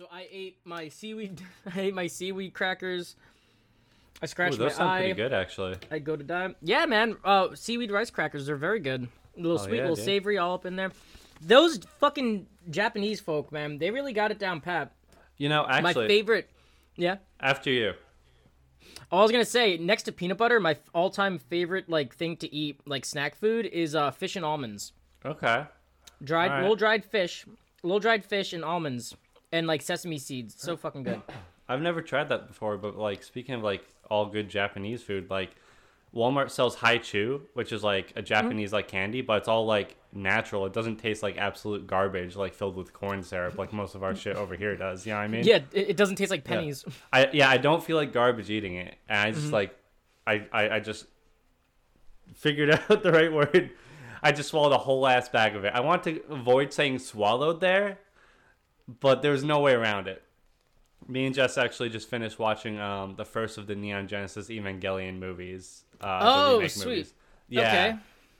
So I ate my seaweed. I ate my seaweed crackers. I scratched Ooh, those my sound eye. pretty good, actually. I go to die. Yeah, man. Uh, seaweed rice crackers are very good. A little Oh, sweet, yeah, a little dude. savory, all up in there. Those fucking Japanese folk, man, they really got it down pat. You know, actually, My favorite. Yeah. after you. I was gonna say, next to peanut butter, my all-time favorite like thing to eat, like snack food, is uh, fish and almonds. Okay. Dried, Alright. little dried fish, little dried fish and almonds, and like sesame seeds. So fucking good. I've never tried that before, but like speaking of like all good Japanese food, like Walmart sells Hi-Chew, which is like a mm-hmm. Japanese like candy, but it's all like natural. It doesn't taste like absolute garbage, like filled with corn syrup, like most of our shit over here does. You know what I mean? Yeah, it, it doesn't taste like pennies. I yeah, I don't feel like garbage eating it, and I just mm-hmm. like, I, I I just figured out the right word. I just swallowed a whole ass bag of it. I want to avoid saying swallowed there, but there's no way around it. Me and Jess actually just finished watching um the first of the Neon Genesis Evangelion movies. Uh, the Oh, sweet. Movies. Yeah, Okay.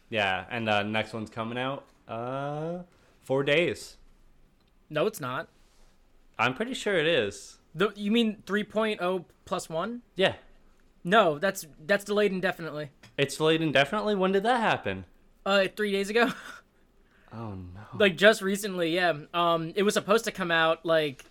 yeah, and uh, next one's coming out uh four days. No, it's not. I'm pretty sure it is. The, you mean 3.0 plus one? Yeah, No, that's that's delayed indefinitely. it's delayed indefinitely. When did that happen? Uh, three days ago, Oh no. like just recently. Yeah. Um, it was supposed to come out like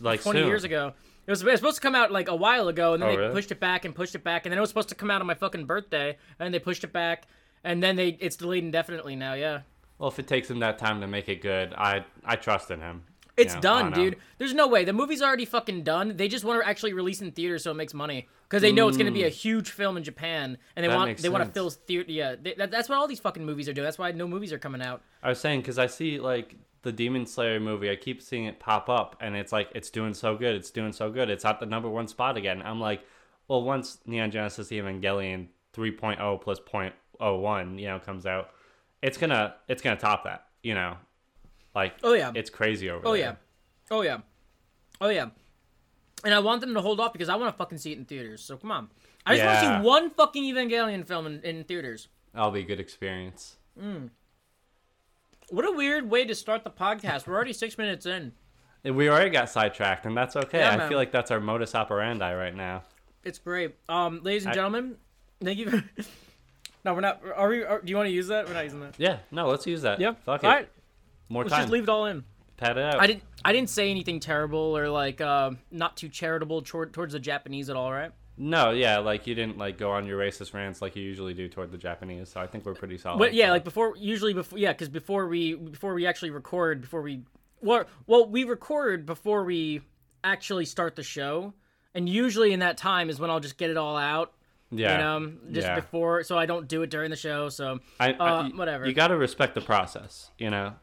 like 20 soon. years ago. It was, it was supposed to come out like a while ago, and then Oh, they really? pushed it back and pushed it back, and then it was supposed to come out on my fucking birthday, and they pushed it back, and then they it's delayed indefinitely now. Yeah. Well, if it takes him that time to make it good, I I trust in him. It's I done, dude. There's no way. The movie's already fucking done. They just want to actually release in theaters so it makes money because they know it's going to be a huge film in Japan, and they Mm. That want they want to fill theater. Yeah, they, that, that's what all these fucking movies are doing. That's why no movies are coming out. I was saying because I see like the Demon Slayer movie, I keep seeing it pop up, and it's like it's doing so good, it's doing so good, it's at the number one spot again. I'm like, well, once Neon Genesis Evangelion 3.0 plus 0.01, you know, comes out, it's gonna it's gonna top that, you know, like Oh yeah. it's crazy over Oh there. Oh yeah. Oh yeah. Oh yeah. And I want them to hold off because I want to fucking see it in theaters. So come on. I just want to see one fucking Evangelion film in, in theaters. that'll be a good experience. What a weird way to start the podcast. We're already six minutes in. We already got sidetracked, and that's okay. Yeah, I feel like that's our modus operandi right now. It's great. Um, ladies and I- gentlemen, thank you. For... no, we're not. Are we? Are, do you want to use that? We're not using that. Yeah, no, let's use that. Yeah. fuck it. All right. More Let's time. just leave it all in. Pat it out. I didn't. I didn't say anything terrible or like uh, not too charitable toward, towards the Japanese at all, right? No, yeah, like you didn't like go on your racist rants like you usually do toward the Japanese. So I think we're pretty solid. But yeah, so. like before, usually before, yeah, because before we before we actually record, before we, well, well, we record before we actually start the show, and usually in that time is when I'll just get it all out, yeah, you know, just yeah. before, so I don't do it during the show. So I, uh, I- whatever. You got to respect the process, you know.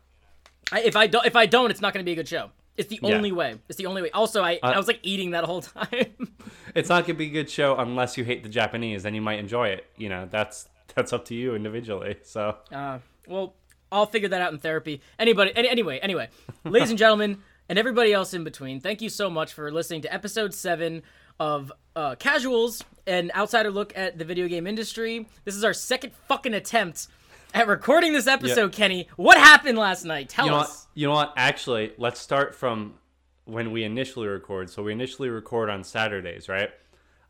I, if I don't, if I don't, it's not going to be a good show. It's the Yeah. only way. It's the only way. Also, I Uh, I was like eating that whole time. It's not gonna be a good show unless you hate the Japanese. Then you might enjoy it. You know, that's that's up to you individually. So Uh, well, I'll figure that out in therapy. Anybody, any, anyway, anyway, ladies and gentlemen, and everybody else in between, thank you so much for listening to episode seven of uh, Casuals, an outsider look at the video game industry. This is our second fucking attempt at recording this episode, Kenny. What happened last night? Tell you know what? us. You know what? Actually, let's start from when we initially record. So we initially record on Saturdays, right?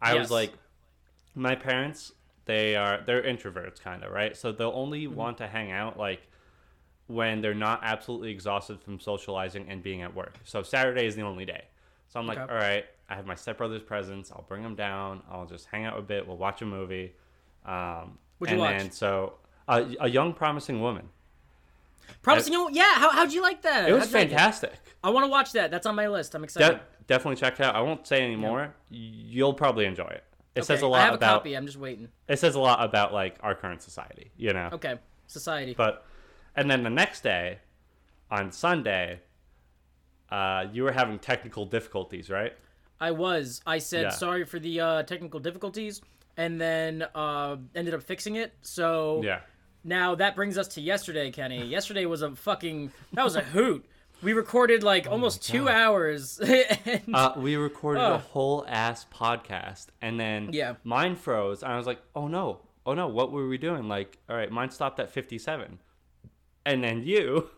I Yes. was like, my parents, they are they're introverts, kind of, right? So they'll only Mm-hmm. want to hang out like when they're not absolutely exhausted from socializing and being at work. So Saturday is the only day. So I'm like, Okay. all right, I have my stepbrother's presents. I'll bring them down. I'll just hang out a bit. We'll watch a movie. Um, What'd you and watch? then so uh, a young promising woman. Promising you, yeah. How how'd you like that? It was you like fantastic. I want to watch that. That's on my list. I'm excited. De- definitely check it out. I won't say any anymore. You'll probably enjoy it. It says a Okay, lot I have a about copy. I'm just waiting. it says a lot about like our current society, you know. Okay, society. But and then the next day, on Sunday, uh, you were having technical difficulties, right? I was. I said Yeah. sorry for the uh, technical difficulties, and then uh, ended up fixing it. So Yeah. Now that brings us to yesterday, Kenny. Yesterday was a fucking that was a hoot. We recorded like almost two hours. and, Uh, we recorded a whole ass podcast, and then Yeah. mine froze. And I was like, "Oh no, oh no, what were we doing?" Like, all right, mine stopped at fifty-seven, and then you,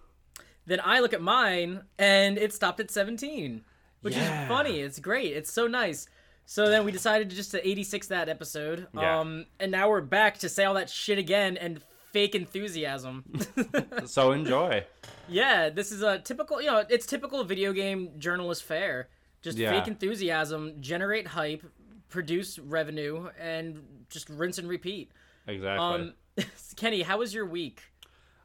then I look at mine, and it stopped at seventeen. which Yeah. is funny. It's great. It's so nice. So then we decided to just to 86 that episode. Yeah. Um, and now we're back to say all that shit again and fake enthusiasm. So enjoy. yeah, this is a typical, you know, it's typical video game journalist fare. Just Yeah. fake enthusiasm, generate hype, produce revenue, and just rinse and repeat. Exactly. Um, Kenny, how was your week?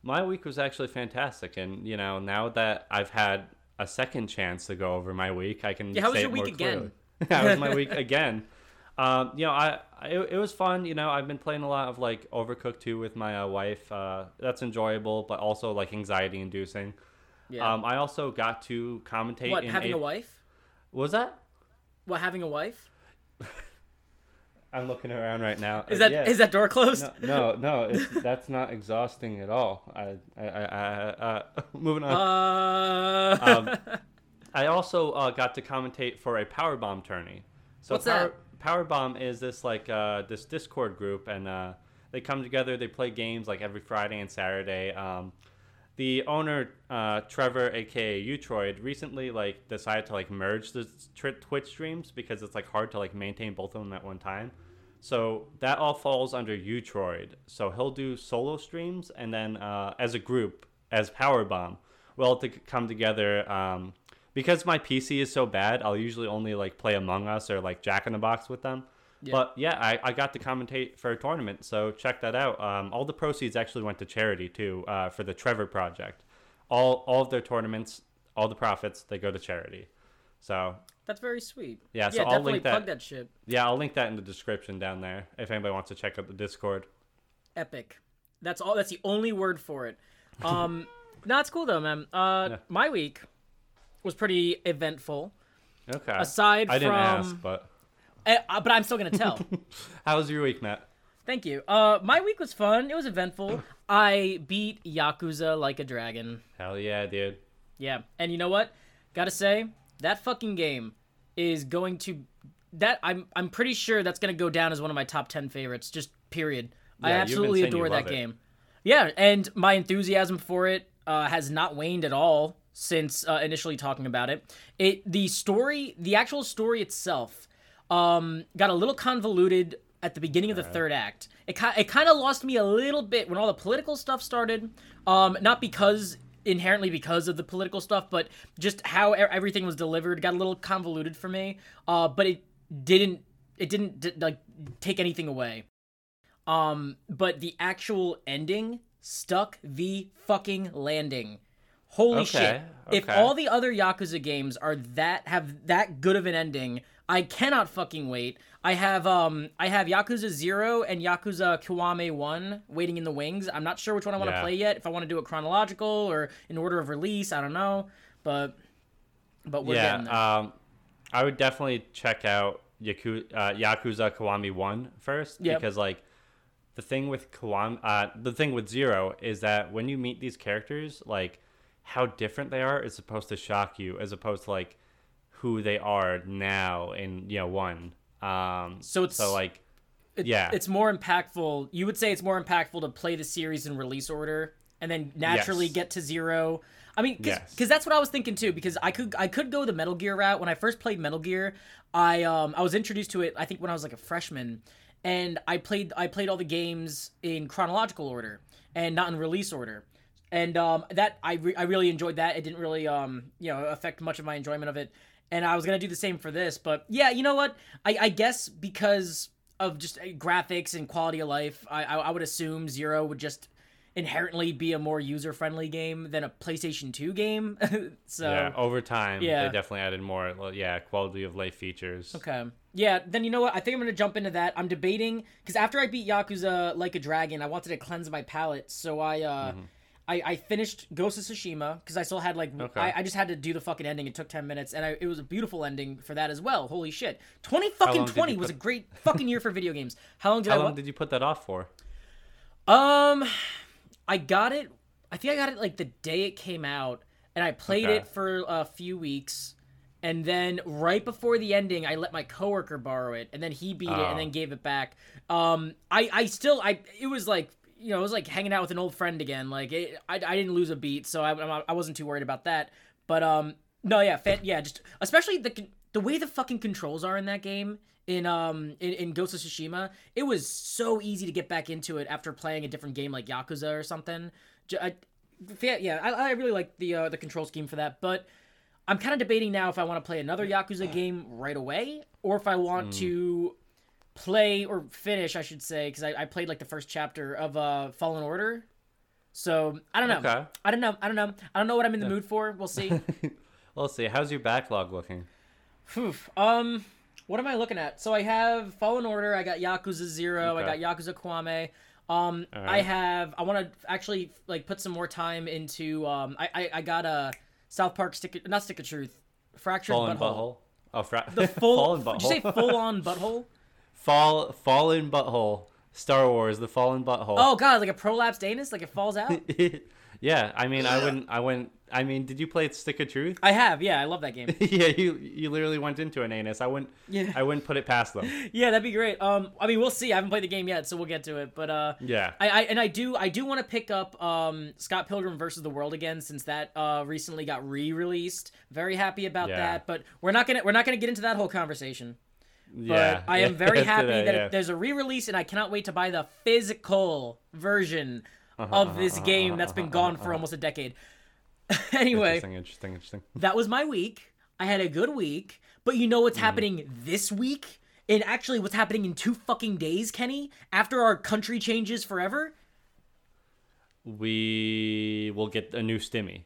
My week was actually fantastic, and you know, now that I've had a second chance to go over my week, I can. Yeah, how was say your week again? how was my week again? Um, you know, I, I it, was fun. You know, I've been playing a lot of like Overcooked 2 with my uh, wife. Uh, that's enjoyable, but also like anxiety inducing. Yeah. Um, I also got to commentate. what, in having a, a wife? What was that? What, having a wife? I'm looking around right now. Is that is yeah. that door closed? No, no, no it's, that's not exhausting at all. I, I, I, I uh, moving on. Uh, Um, I also uh, got to commentate for a power bomb tourney. So What's power, that? Power bomb is this like uh, this Discord group, and uh, they come together. They play games like every Friday and Saturday. Um, the owner uh, Trevor, aka Utroid, recently like decided to like merge the Twitch streams because it's like hard to like maintain both of them at one time. So that all falls under Utroid. So he'll do solo streams, and then uh, as a group, as Power Bomb, we'll to come together. Um, because my PC is so bad, I'll usually only like play Among Us or like Jack in the Box with them. Yeah. But yeah, I, I got to commentate for a tournament, so check that out. Um, all the proceeds actually went to charity too uh, for the Trevor Project. All all of their tournaments, all the profits, they go to charity. So That's very sweet. Yeah, so yeah, I'll definitely link that- plug that shit. yeah, I'll link that in the description down there if anybody wants to check out the Discord. Epic. That's all. That's the only word for it. Um, no, it's cool though, man. Uh, Yeah. my week was pretty eventful. Okay. Aside I didn't from- ask, but Eh, uh, but I'm still gonna tell. how was your week, Matt? Thank you. Uh, my week was fun. It was eventful. I beat Yakuza like a dragon. Hell yeah, dude. Yeah, and you know what? Gotta say that fucking game is going to that I'm I'm pretty sure that's gonna go down as one of my top ten favorites. Just period. I Yeah, been absolutely adore that it. game. Yeah, and my enthusiasm for it uh, has not waned at all since uh, initially talking about it. It the story, the actual story itself, um, got a little convoluted at the beginning of the third act. It it kind of lost me a little bit when all the political stuff started. Um, not because inherently because of the political stuff, but just how everything was delivered got a little convoluted for me. Uh, but it didn't it didn't d- like take anything away. Um, but the actual ending stuck the fucking landing. Holy Okay, shit. If all the other Yakuza games are that have that good of an ending, I cannot fucking wait. I have um I have Yakuza 0 and Yakuza Kiwami 1 waiting in the wings. I'm not sure which one I want to Yeah. play yet. If I want to do it chronological or in order of release, I don't know. But but we're getting there. yeah, um, I would definitely check out Yaku- uh, Yakuza Kiwami 1 first Yep. because like the thing with Kiwami, uh, the thing with Zero is that when you meet these characters, like how different they are is supposed to shock you as opposed to like who they are now in you know one. Um, So it's- so like It- yeah. it's more impactful. You would say it's more impactful to play the series in release order and then naturally Yes. get to zero. I mean, because Yes. that's what I was thinking too. Because I could I could go the Metal Gear route. When I first played Metal Gear, I um I was introduced to it. I think when I was like a freshman, and I played I played all the games in chronological order and not in release order. And um, that I, re- I really enjoyed that. It didn't really um you know affect much of my enjoyment of it. And I was gonna do the same for this, but yeah, you know what? I, I guess because of just uh, graphics and quality of life, I, I I would assume Zero would just inherently be a more user friendly game than a PlayStation Two game. so yeah, over time, yeah. they definitely added more, well, yeah, quality of life features. Okay. Yeah, then you know what? I think I'm gonna jump into that. I'm debating because after I beat Yakuza Like a Dragon, I wanted to cleanse my palate, so I uh, Mm-hmm. I, I finished Ghost of Tsushima because I still had like Okay. I, I just had to do the fucking ending. It took ten minutes, and I, it was a beautiful ending for that as well. Holy shit! Twenty fucking twenty was a great fucking year for video games. How long did How I? long wa- did you put that off for? Um, I got it. I think I got it like the day it came out, and I played Okay. it for a few weeks, and then right before the ending, I let my coworker borrow it, and then he beat it Oh. and then gave it back. Um, I I still I it was like you know it was like hanging out with an old friend again. Like it, I I didn't lose a beat, so I I wasn't too worried about that. But um. No, yeah, fan, yeah, just especially the the way the fucking controls are in that game in um in, in Ghost of Tsushima. It was so easy to get back into it after playing a different game like Yakuza or something. I, yeah, yeah, I, I really like the uh, the control scheme for that, but I'm kind of debating now if I want to play another Yakuza game right away or if I want to play or finish, I should say, because I, I played like the first chapter of uh Fallen Order. So I don't know. Okay. I don't know. I don't know. I don't know what I'm in the mood for. We'll see. We'll see. How's your backlog looking? Um, what am I looking at? So I have Fallen Order. I got Yakuza Zero. Okay. I got Yakuza Kiwami. Um, I have. I want to actually like put some more time into. Um, I I, I got a South Park stick. Not stick of truth. Fractured Fallen butthole. butthole. Oh, fra- The full. fallen Did you say full on butthole? Fall, fallen butthole. Star Wars, the fallen butthole. Oh god, like a prolapsed anus, like it falls out. yeah, I mean, I wouldn't, I wouldn't. I mean, did you play Stick of Truth? I have. Yeah, I love that game. yeah, you you literally went into an anus. I wouldn't. Yeah. I wouldn't put it past them. Yeah, that'd be great. Um, I mean, we'll see. I haven't played the game yet, so we'll get to it. But uh, Yeah. I, I and I do I do want to pick up um Scott Pilgrim versus the World again since that uh recently got re-released. Very happy about Yeah. that, but we're not gonna we're not gonna get into that whole conversation. But yeah. I am very happy today, that yeah. there's a re-release, and I cannot wait to buy the physical version uh-huh, of uh-huh, this uh-huh, game that's been gone for almost a decade. anyway, Interesting, interesting, interesting. that was my week. I had a good week, but you know what's mm-hmm. happening this week? And actually, what's happening in two fucking days, Kenny? After our country changes forever? We will get a new stimmy.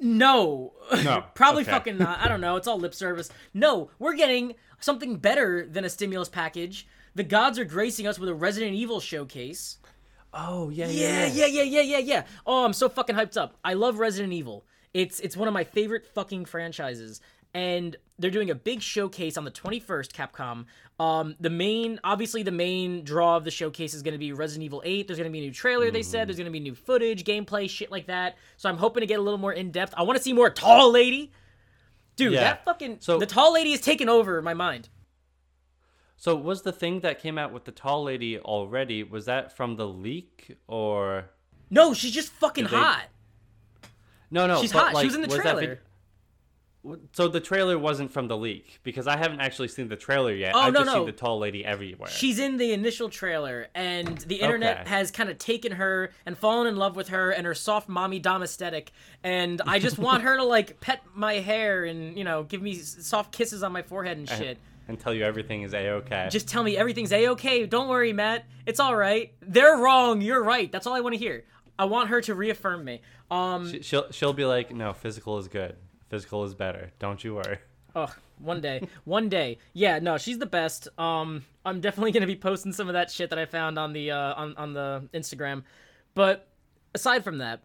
No. No, Probably okay. fucking not. I don't know. It's all lip service. No, we're getting something better than a stimulus package. The gods are gracing us with a Resident Evil showcase. Oh yeah, Yeah, yeah, yeah, yeah, yeah, yeah. Oh, I'm so fucking hyped up. I love Resident Evil. It's it's one of my favorite fucking franchises. And they're doing a big showcase on the 21st, Capcom. Um, the main, obviously, the main draw of the showcase is going to be Resident Evil 8. There's going to be a new trailer, they said. There's going to be new footage, gameplay, shit like that. So I'm hoping to get a little more in depth. I want to see more Tall Lady. Dude, Yeah. that fucking. So- the Tall Lady is taking over my mind. So was the thing that came out with the tall lady already? Was that from the leak or? No, she's just fucking they- hot. No, no. She's hot. Like, she was in the trailer. So the trailer wasn't from the leak because I haven't actually seen the trailer yet. Oh, I've no, just no. seen the tall lady everywhere. She's in the initial trailer, and the internet Okay. has kind of taken her and fallen in love with her and her soft mommy dom aesthetic. And I just want her to like pet my hair and you know give me soft kisses on my forehead and shit. and tell you everything is a okay. Just tell me everything's a okay. Don't worry, Matt. It's all right. They're wrong. You're right. That's all I want to hear. I want her to reaffirm me. Um. She- she'll she'll be like, no, physical is good. Physical is better. Don't you worry. Ugh, one day. one day. Yeah, no, she's the best. Um I'm definitely going to be posting some of that shit that I found on the uh on on the Instagram. But aside from that,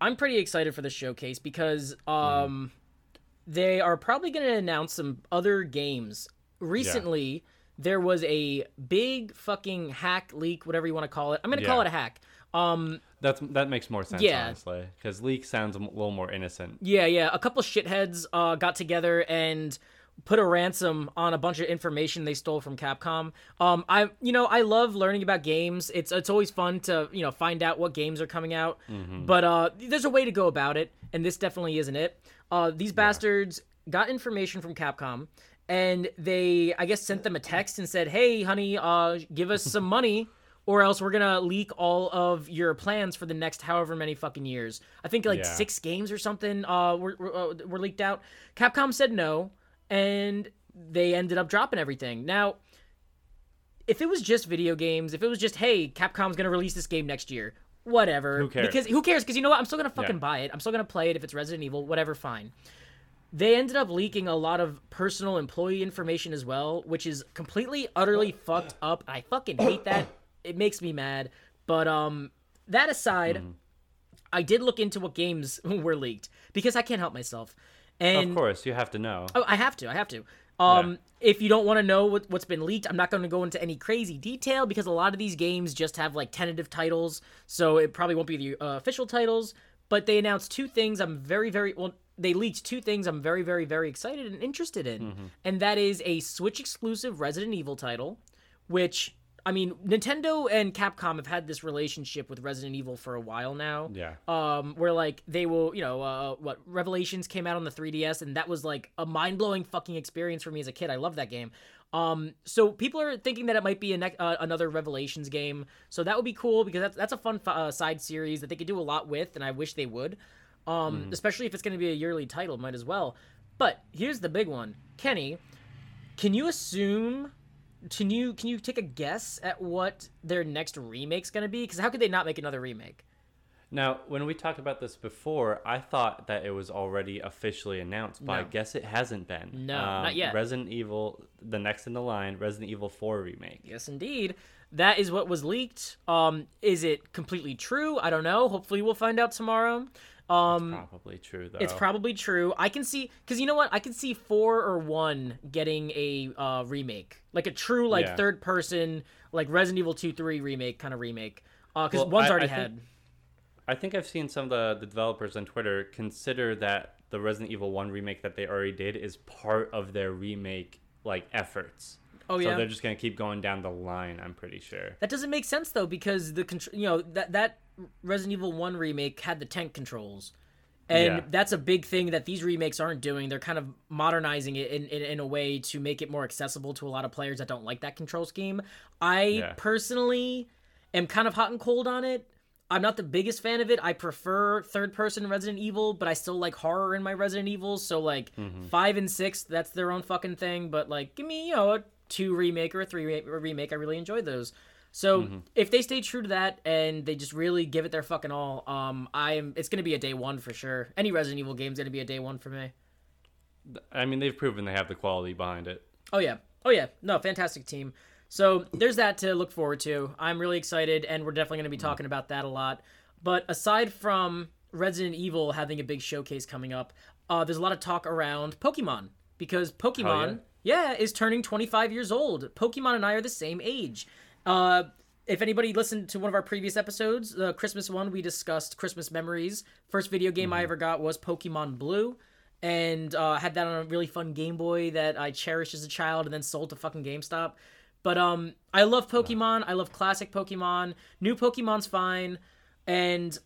I'm pretty excited for the showcase because um they are probably going to announce some other games. Recently, there was a big fucking hack leak, whatever you want to call it. I'm going to call it a hack. Um That's that makes more sense, Yeah. honestly, because leak sounds a little more innocent. Yeah, yeah. A couple shitheads uh, got together and put a ransom on a bunch of information they stole from Capcom. Um, I, you know, I love learning about games. It's it's always fun to you know find out what games are coming out. But uh, there's a way to go about it, and this definitely isn't it. Uh, these bastards got information from Capcom. And they, I guess, sent them a text and said, "Hey, honey, uh, give us some money, or else we're gonna leak all of your plans for the next however many fucking years. I think like Yeah. six games or something uh, were, were, uh, were leaked out. Capcom said no, and they ended up dropping everything. Now, if it was just video games, if it was just hey, Capcom's gonna release this game next year, whatever. Who cares? Because who cares? Because you know what? I'm still gonna fucking Yeah. buy it. I'm still gonna play it if it's Resident Evil. Whatever, fine. They ended up leaking a lot of personal employee information as well, which is completely, utterly fucked up. I fucking hate that. It makes me mad. But um, that aside, Mm-hmm. I did look into what games were leaked because I can't help myself. And of course, you have to know. Oh, I have to. I have to. Um, if you don't want to know what, what's been leaked, I'm not going to go into any crazy detail because a lot of these games just have like tentative titles, so it probably won't be the uh, official titles. But they announced two things. I'm very, very well. They leaked two things. I'm very, very, very excited and interested in, and that is a Switch exclusive Resident Evil title, which I mean, Nintendo and Capcom have had this relationship with Resident Evil for a while now. Yeah. Um, where like they will, you know, uh, what Revelations came out on the 3DS, and that was like a mind blowing fucking experience for me as a kid. I love that game. Um, so people are thinking that it might be a ne- uh, another Revelations game. So that would be cool because that's that's a fun uh, side series that they could do a lot with, and I wish they would. Um, especially if it's going to be a yearly title, might as well. But here's the big one, Kenny. Can you assume? Can you can you take a guess at what their next remake's going to be? Because how could they not make another remake? Now, when we talked about this before, I thought that it was already officially announced, but I guess it hasn't been. Um, No, not yet. Resident Evil, the next in the line, Resident Evil 4 remake. Yes, indeed. That is what was leaked. Um, is it completely true? I don't know. Hopefully, we'll find out tomorrow. Um, Probably true, though. it's probably true. I can see because you know what? I can see four or one getting a uh, remake, like a true like Yeah. third person, like Resident Evil two three remake kind of remake. Because Well, one's I- already I think- had. I think I've seen some of the, the developers on Twitter consider that the Resident Evil 1 remake that they already did is part of their remake like efforts. Oh yeah. so they're just going to keep going down the line, I'm pretty sure. That doesn't make sense though because the you know that that Resident Evil 1 remake had the tank controls. And Yeah. that's a big thing that these remakes aren't doing. They're kind of modernizing it in, in, in a way to make it more accessible to a lot of players that don't like that control scheme. I Yeah. personally am kind of hot and cold on it. I'm not the biggest fan of it. I prefer third person Resident Evil, but I still like horror in my Resident Evils. So like Mm-hmm. five and six, that's their own fucking thing. But like, give me you know a two remake or a three re- remake. I really enjoyed those. So Mm-hmm. if they stay true to that and they just really give it their fucking all, um, I'm it's gonna be a day one for sure. Any Resident Evil game's gonna be a day one for me. I mean, they've proven they have the quality behind it. Oh yeah. Oh yeah. No, fantastic team. So there's that to look forward to. I'm really excited, and we're definitely going to be talking about that a lot. But aside from Resident Evil having a big showcase coming up, uh, there's a lot of talk around Pokemon because Pokemon, yeah. is turning 25 years old. Pokemon and I are the same age. Uh, if anybody listened to one of our previous episodes, the Christmas one, we discussed Christmas memories. First video game I ever got was Pokemon Blue and uh, had that on a really fun Game Boy that I cherished as a child and then sold to fucking GameStop. But um, I love Pokemon. I love classic Pokemon. New Pokemon's fine, and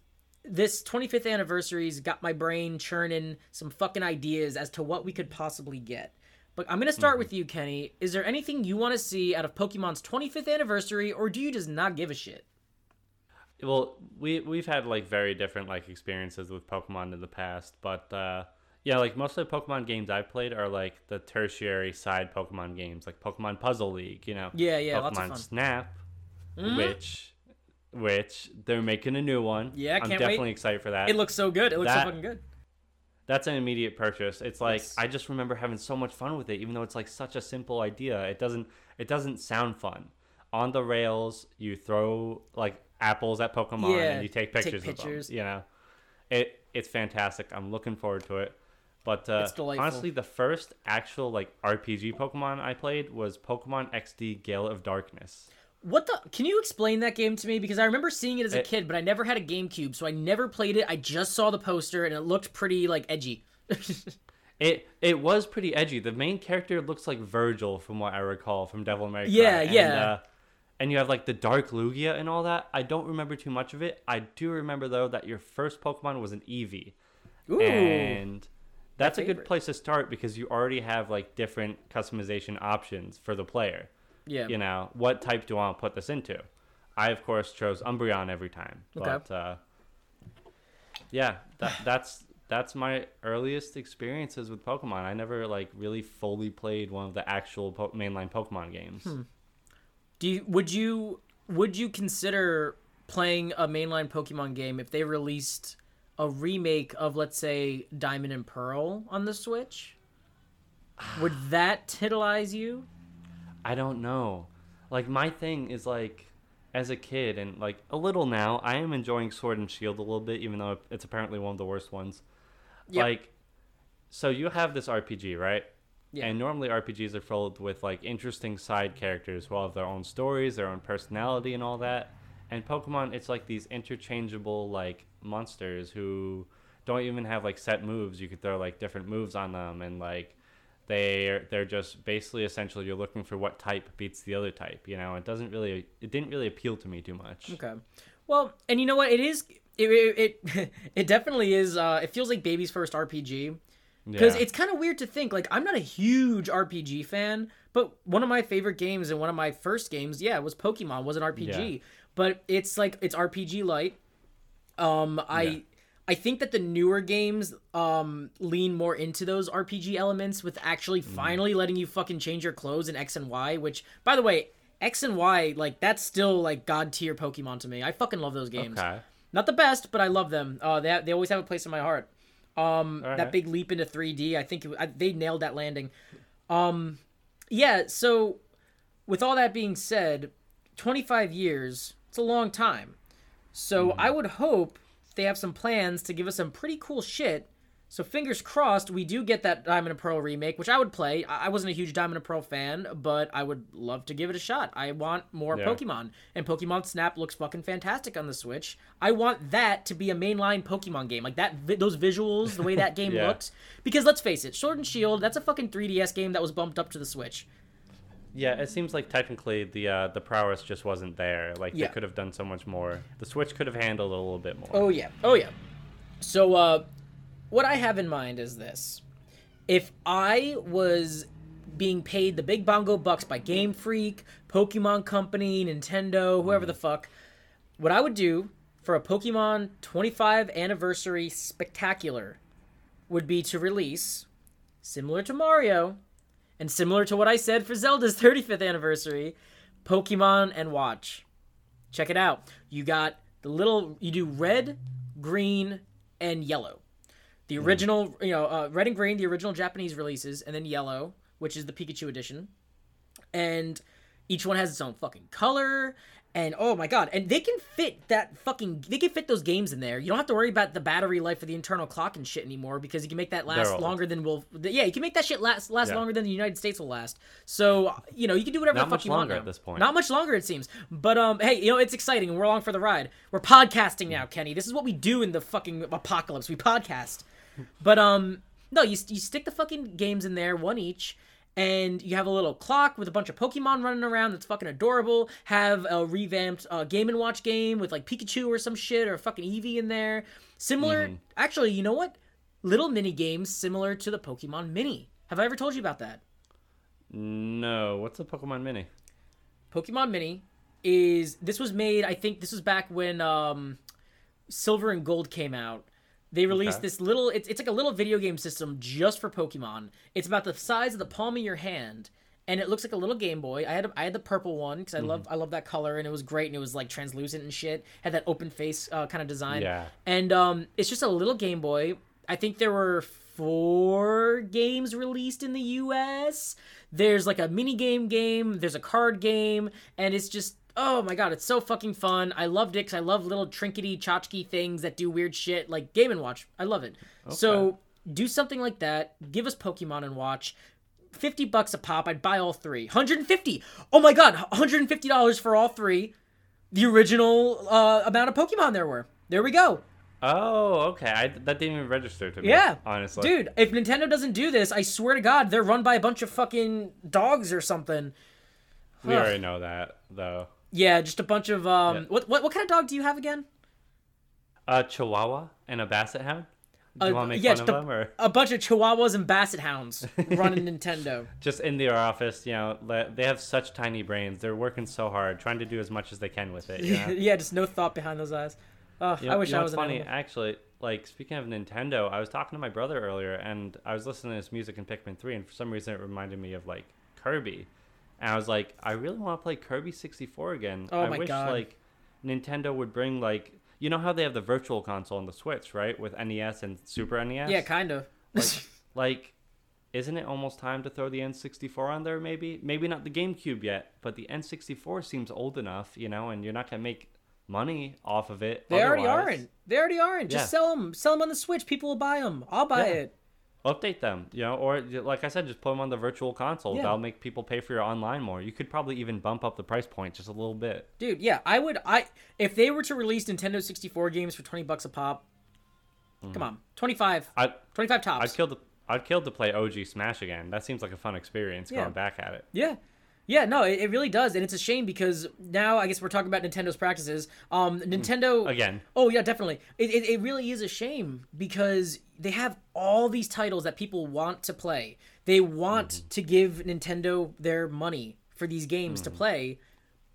this 25th anniversary's got my brain churning some fucking ideas as to what we could possibly get. But I'm gonna start with you, Kenny. Is there anything you want to see out of Pokemon's 25th anniversary, or do you just not give a shit? Well, we we've had like very different like experiences with Pokemon in the past, but uh, yeah, like most of the Pokemon games I've played are like the tertiary side Pokemon games, like Pokemon Puzzle League, you know. Yeah, yeah, Pokemon lots of fun. Mm-hmm. Snap, which which they're making a new one. Yeah, I'm can't wait. definitely excited for that. It looks so good. It looks so fucking good. That's an immediate purchase. It's like Yes. I just remember having so much fun with it, even though it's like such a simple idea. It doesn't it doesn't sound fun. On the rails, you throw like apples at Pokemon Yeah, and you take pictures, take pictures, of them. You know, it it's fantastic. I'm looking forward to it. But uh, It's honestly, the first actual like RPG Pokemon I played was Pokemon XD Gale of Darkness. What the? Can you explain that game to me? Because I remember seeing it as a It- kid, but I never had a GameCube, so I never played it. I just saw the poster, and it looked pretty like edgy. It it was pretty edgy. The main character looks like Vergil, from what I recall from Devil May Cry. Yeah, and, yeah. Uh, and you have like the Dark Lugia and all that. I don't remember too much of it. I do remember though that your first Pokemon was an Eevee, Ooh, and that's a good place to start because you already have like different customization options for the player. Yeah. You know, what type do I want to put this into? I of course chose Umbreon every time, Okay. but uh, yeah, that that's that's my earliest experiences with Pokemon. I never like really fully played one of the actual po- mainline Pokemon games. Hmm. Do you would you would you consider playing a mainline Pokemon game if they released a remake of let's say Diamond and Pearl on the Switch? Would that titilize you? I don't know. Like my thing is like as a kid and like a little now, I am enjoying Sword and Shield a little bit, even though it's apparently one of the worst ones. Yep. Like, so you have this RPG, right? Yeah. And normally RPGs are filled with like interesting side characters who all have their own stories, their own personality, and all that. And Pokemon, it's like these interchangeable like monsters who don't even have like set moves. You could throw like different moves on them, and like They're they're just basically essentially you're looking for what type beats the other type. You know, it doesn't really it didn't really appeal to me too much. Okay. Well, and you know what? It is. It it it, it definitely is. Uh, it feels like baby's first RPG because Yeah. it's kind of weird to think like I'm not a huge RPG fan, but one of my favorite games and one of my first games, yeah, was Pokemon. Was an RPG, Yeah. but it's like it's RPG light. Um, I. Yeah. I think that the newer games um lean more into those RPG elements with actually Mm. finally letting you fucking change your clothes in X and Y, which by the way, X and Y, like that's still like god tier Pokemon to me. I fucking love those games. Okay. Not the best, but I love them. Uh, they they always have a place in my heart. Um, that big leap into 3D, I think it, I, they nailed that landing. Um, yeah. So, with all that being said, 25 years, it's a long time. So I would hope they have some plans to give us some pretty cool shit. So fingers crossed, we do get that Diamond and Pearl remake, which I would play. I wasn't a huge Diamond and Pearl fan, but I would love to give it a shot. I want more Yeah. Pokemon, and Pokemon Snap looks fucking fantastic on the Switch. I want that to be a mainline Pokemon game, like that. vi- Those visuals, the way that game Yeah. looks. Because let's face it, Sword and Shield, that's a fucking 3DS game that was bumped up to the Switch. Yeah, it seems like technically the uh, the prowess just wasn't there. Like Yeah. they could have done so much more. The Switch could have handled a little bit more. Oh yeah. Oh yeah. So uh what I have in mind is this. If I was being paid the big bongo bucks by Game Freak, Pokemon Company, Nintendo, whoever the fuck, what I would do for a Pokemon 25 anniversary spectacular would be to release similar to Mario and similar to what I said for Zelda's 35th anniversary, Pokemon and Watch. Check it out. You got the little you do red, green, and yellow. The original, you know, uh, red and green, the original Japanese releases, and then yellow, which is the Pikachu edition. And each one has its own fucking color. And oh my god, and they can fit that fucking they can fit those games in there. You don't have to worry about the battery life of the internal clock and shit anymore because you can make that last longer than will yeah, you can make that shit last last Yeah. longer than the United States will last. So, you know, you can do whatever Not the fuck you want now. at this point. Not much longer it seems. But um hey, you know, it's exciting and we're along for the ride. We're podcasting now, Kenny. This is what we do in the fucking apocalypse. We podcast. But um no, you you stick the fucking games in there, one each, and you have a little clock with a bunch of Pokemon running around that's fucking adorable. Have a revamped uh, Game and Watch game with like Pikachu or some shit or fucking Eevee in there. Similar, actually, you know what? Little mini games similar to the Pokemon Mini. Have I ever told you about that? No, what's a Pokemon Mini? Pokemon Mini is this was made. I think this was back when um, Silver and Gold came out. They released Okay. this little. It's it's like a little video game system just for Pokemon. It's about the size of the palm of your hand, and it looks like a little Game Boy. I had a, I had the purple one because I Mm-hmm. love I love that color and it was great and it was like translucent and shit. Had that open face uh, kind of design. Yeah. And um, it's just a little Game Boy. I think there were four games released in the U.S. There's like a mini game game. There's a card game, and it's just oh my god, it's so fucking fun. I loved it because I love little trinkety tchotchke things that do weird shit like Game and Watch. I love it. So do something like that. Give us Pokemon and Watch. 50 bucks a pop. I'd buy all three. 150. Oh my god, $150 for all three. The original uh, amount of Pokemon there were. There we go. Oh, okay. I, that didn't even register to me. Yeah. honestly, Dude, if Nintendo doesn't do this, I swear to God, they're run by a bunch of fucking dogs or something. we Ugh. already know that though. Yeah, just a bunch of um. Yeah. What, what what kind of dog do you have again? A Chihuahua and a Basset Hound. Do you Uh, want to make yeah, fun of a- them, or A bunch of Chihuahuas and Basset Hounds running Nintendo. just in their office? You know, they have such tiny brains. They're working so hard, trying to do as much as they can with it. You know? yeah, just no thought behind those eyes. Oh, You know, I wish you know I was funny. animal. Actually, like speaking of Nintendo, I was talking to my brother earlier, and I was listening to his music in Pikmin Three, and for some reason it reminded me of like Kirby, and I was like, I really want to play Kirby sixty four again. Oh I my wish God. like Nintendo would bring like you know how they have the Virtual Console on the Switch, right, with NES and Super NES. Yeah, kind of. like, like isn't it almost time to throw the N64 on there maybe maybe not the GameCube yet but the N64 seems old enough you know and you're not going to make money off of it they already aren't. They already aren't. Just Yeah. sell them. Sell them on the Switch. People will buy them. I'll buy Yeah. it. Update them you know or like I said just put them on the virtual console Yeah. that'll make people pay for your online more you could probably even bump up the price point just a little bit Dude, yeah, I would. I if they were to release Nintendo 64 games for 20 bucks a pop, mm-hmm. come on, 25, I 25 tops. I'd kill the I'd kill to play OG Smash again. That seems like a fun experience Yeah. going back at it. Yeah. Yeah, no, it, it really does, and it's a shame because now I guess we're talking about Nintendo's practices. Um, Nintendo Again. Oh yeah, definitely. It, it it really is a shame because they have all these titles that people want to play. They want to give Nintendo their money for these games to play,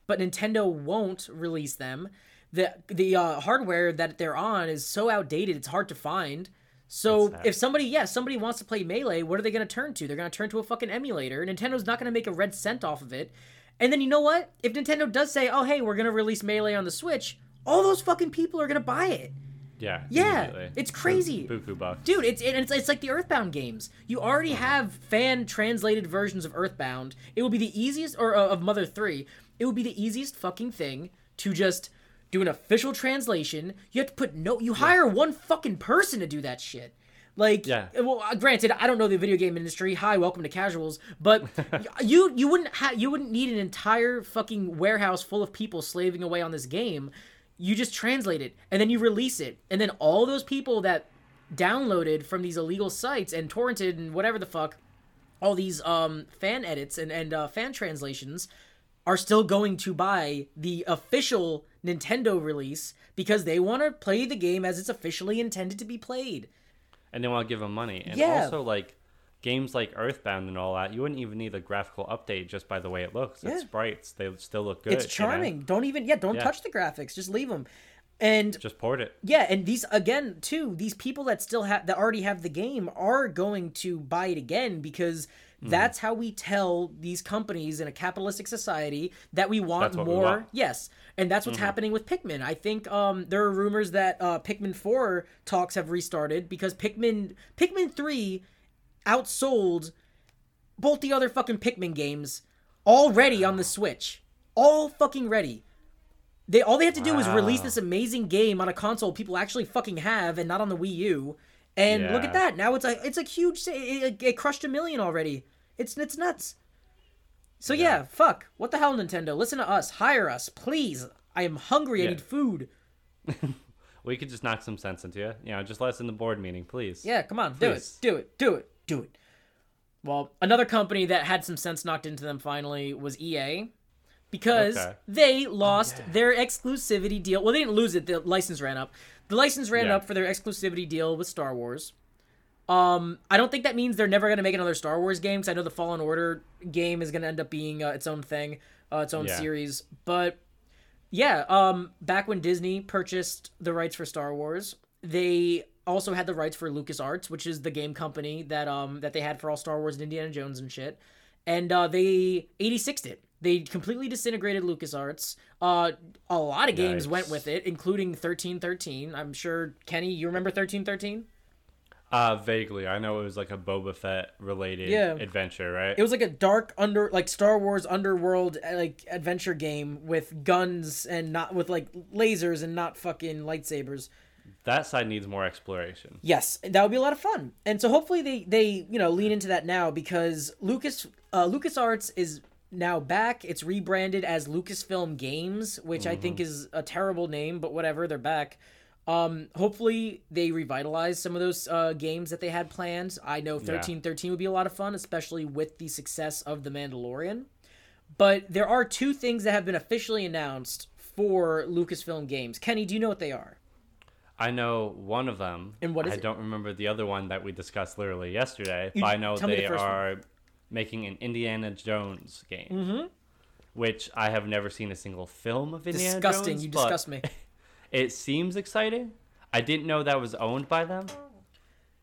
but Nintendo won't release them. The the uh, hardware that they're on is so outdated; it's hard to find. So if somebody, yeah, somebody wants to play Melee, what are they going to turn to? They're going to turn to a fucking emulator. Nintendo's not going to make a red cent off of it. And then you know what? If Nintendo does say, "Oh, hey, we're going to release Melee on the Switch," all those fucking people are going to buy it. Yeah. Yeah, it's crazy. Buku bucks. Dude, it's it's it's like the Earthbound games. You already have fan translated versions of Earthbound. It would be the easiest or uh, of Mother 3. It would be the easiest fucking thing to just do an official translation. You have to put no you hire one fucking person to do that shit. Like Yeah. well uh, granted I don't know the video game industry. Hi, welcome to casuals, but you you wouldn't ha- you wouldn't need an entire fucking warehouse full of people slaving away on this game. You just translate it and then you release it. And then all those people that downloaded from these illegal sites and torrented and whatever the fuck all these um fan edits and and uh, fan translations are still going to buy the official Nintendo release because they want to play the game as it's officially intended to be played. and they want to give them money. And Yeah. also, like games like Earthbound and all that, you wouldn't even need a graphical update just by the way it looks. Yeah. It's sprites; they still look good. it's you know? charming. Don't even yeah, don't Yeah. touch the graphics. Just leave them. And Just port it. yeah, and these again too, these people that still have that already have the game are going to buy it again because Hmm. that's how we tell these companies in a capitalistic society that we want what we more. want. Mm-hmm. Yes. And that's what's happening with Pikmin. I think um, there are rumors that uh, Pikmin 4 talks have restarted because Pikmin Pikmin 3 outsold both the other fucking Pikmin games already on the Switch. All fucking ready. They all they have to do is release this amazing game on a console people actually fucking have and not on the Wii U. And look at that. Now it's a it's a huge it, it, it crushed a million already. It's it's nuts. So yeah. fuck. What the hell Nintendo? Listen to us. Hire us, please. I am hungry. I need food. We could just knock some sense into you. You know, just let us in the board meeting, please. Yeah, come on. Do it. Do it. Do it. Do it. Well, another company that had some sense knocked into them finally was EA. Because Okay. they lost their exclusivity deal. Well, they didn't lose it. The license ran up. The license ran Yeah. up for their exclusivity deal with Star Wars. Um, I don't think that means they're never going to make another Star Wars game. Because I know the Fallen Order game is going to end up being uh, its own thing, uh, its own Yeah. series. But yeah, um, back when Disney purchased the rights for Star Wars, they also had the rights for LucasArts, which is the game company that um that they had for all Star Wars and Indiana Jones and shit. And uh, they 86'd it. They completely disintegrated LucasArts. Uh, a lot of games Yikes. went with it, including 1313. I'm sure Kenny, you remember 1313? Uh, vaguely. I know it was like a Boba Fett related Yeah. adventure, right? It was like a dark under like Star Wars underworld uh, like adventure game with guns and not with like lasers and not fucking lightsabers. that side needs more exploration. Yes, that would be a lot of fun. And so hopefully they they you know lean into that now because Lucas uh, LucasArts is now back. It's rebranded as Lucasfilm Games, which I Mm-hmm. think is a terrible name, but whatever, they're back. Um, hopefully they revitalize some of those uh, games that they had planned. I know thirteen thirteen would be a lot of fun, especially with the success of The Mandalorian. But there are two things that have been officially announced for Lucasfilm Games. Kenny, do you know what they are? I know one of them. And what is I it? don't remember the other one that we discussed literally yesterday. You- but I know me the they first one. Making an Indiana Jones game. Mm-hmm. Which I have never seen a single film of Indiana Disgusting. Jones. Disgusting! You disgust me. It seems exciting. I didn't know that was owned by them.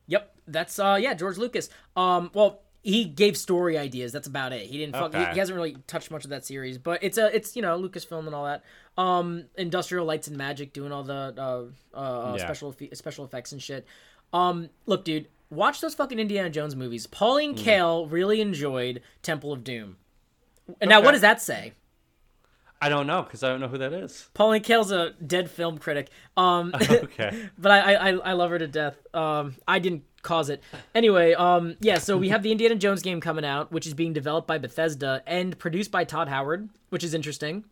Yep, that's uh yeah, George Lucas. Um well, he gave story ideas. That's about it. He didn't fuck, he, Okay. he hasn't really touched much of that series, but it's a it's you know Lucasfilm and all that. Um Industrial Lights and Magic doing all the uh uh Yeah. special special effects and shit. Um look, dude, watch those fucking Indiana Jones movies. Pauline Hmm. Kael really enjoyed Temple of Doom. And now what does that say? I don't know because I don't know who that is. Pauline Kael's a dead film critic. Um Okay. but I, I I love her to death. Um, I didn't cause it. Anyway, um, yeah. So we have the Indiana Jones game coming out, which is being developed by Bethesda and produced by Todd Howard, which is interesting.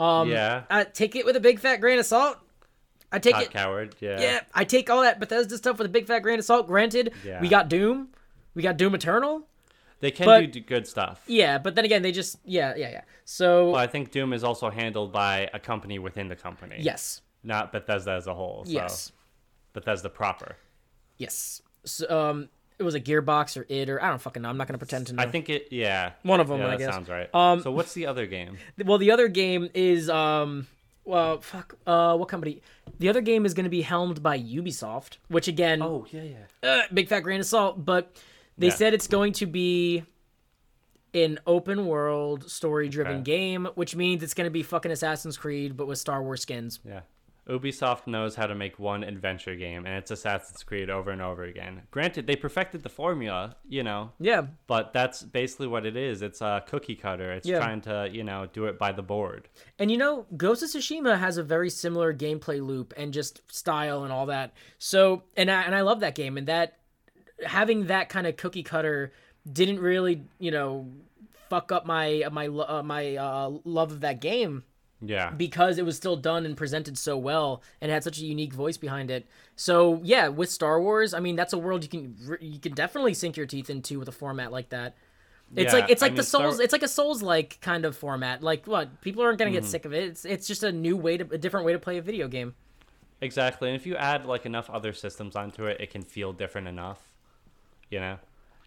Um, yeah. I take it with a big fat grain of salt. I take Todd it. Coward. Yeah. Yeah, I take all that Bethesda stuff with a big fat grain of salt. Granted, Yeah. we got Doom, We got Doom Eternal. They can But- do good stuff. Yeah, but then again, they just yeah yeah yeah. So Well, I think Doom is also handled by a company within the company. yes, Not Bethesda as a whole. So yes, Bethesda proper. yes. So, um, it was a Gearbox or it or I don't fucking know. I'm not gonna pretend to know. I think it. Yeah. One of them, Yeah, I that guess. sounds right. Um, so what's the other game? Well, the other game is um, well, fuck. Uh, what company? The other game is gonna be helmed by Ubisoft, which again, Oh yeah, yeah. uh, big fat grain of salt, but they Yeah. said it's going to be an open world story driven Okay. game, which means it's going to be fucking Assassin's Creed but with Star Wars skins. Yeah. Ubisoft knows how to make one adventure game, and it's Assassin's Creed over and over again. Granted, they perfected the formula, you know, Yeah, but that's basically what it is. It's a cookie cutter. It's Yeah. trying to, you know, do it by the board. and you know, Ghost of Tsushima has a very similar gameplay loop and just style and all that. So, and I, and I love that game, and that having that kind of cookie cutter didn't really, you know, fuck up my my uh, my uh, love of that game. Yeah. because it was still done and presented so well and had such a unique voice behind it. So yeah, with Star Wars, I mean that's a world you can you can definitely sink your teeth into with a format like that. It's Yeah, like it's I like the mean, Star- Souls. It's like a Souls like kind of format. Like what people aren't gonna Mm-hmm. get sick of it. It's it's just a new way to a different way to play a video game. Exactly. And if you add like enough other systems onto it, it can feel different enough. You know?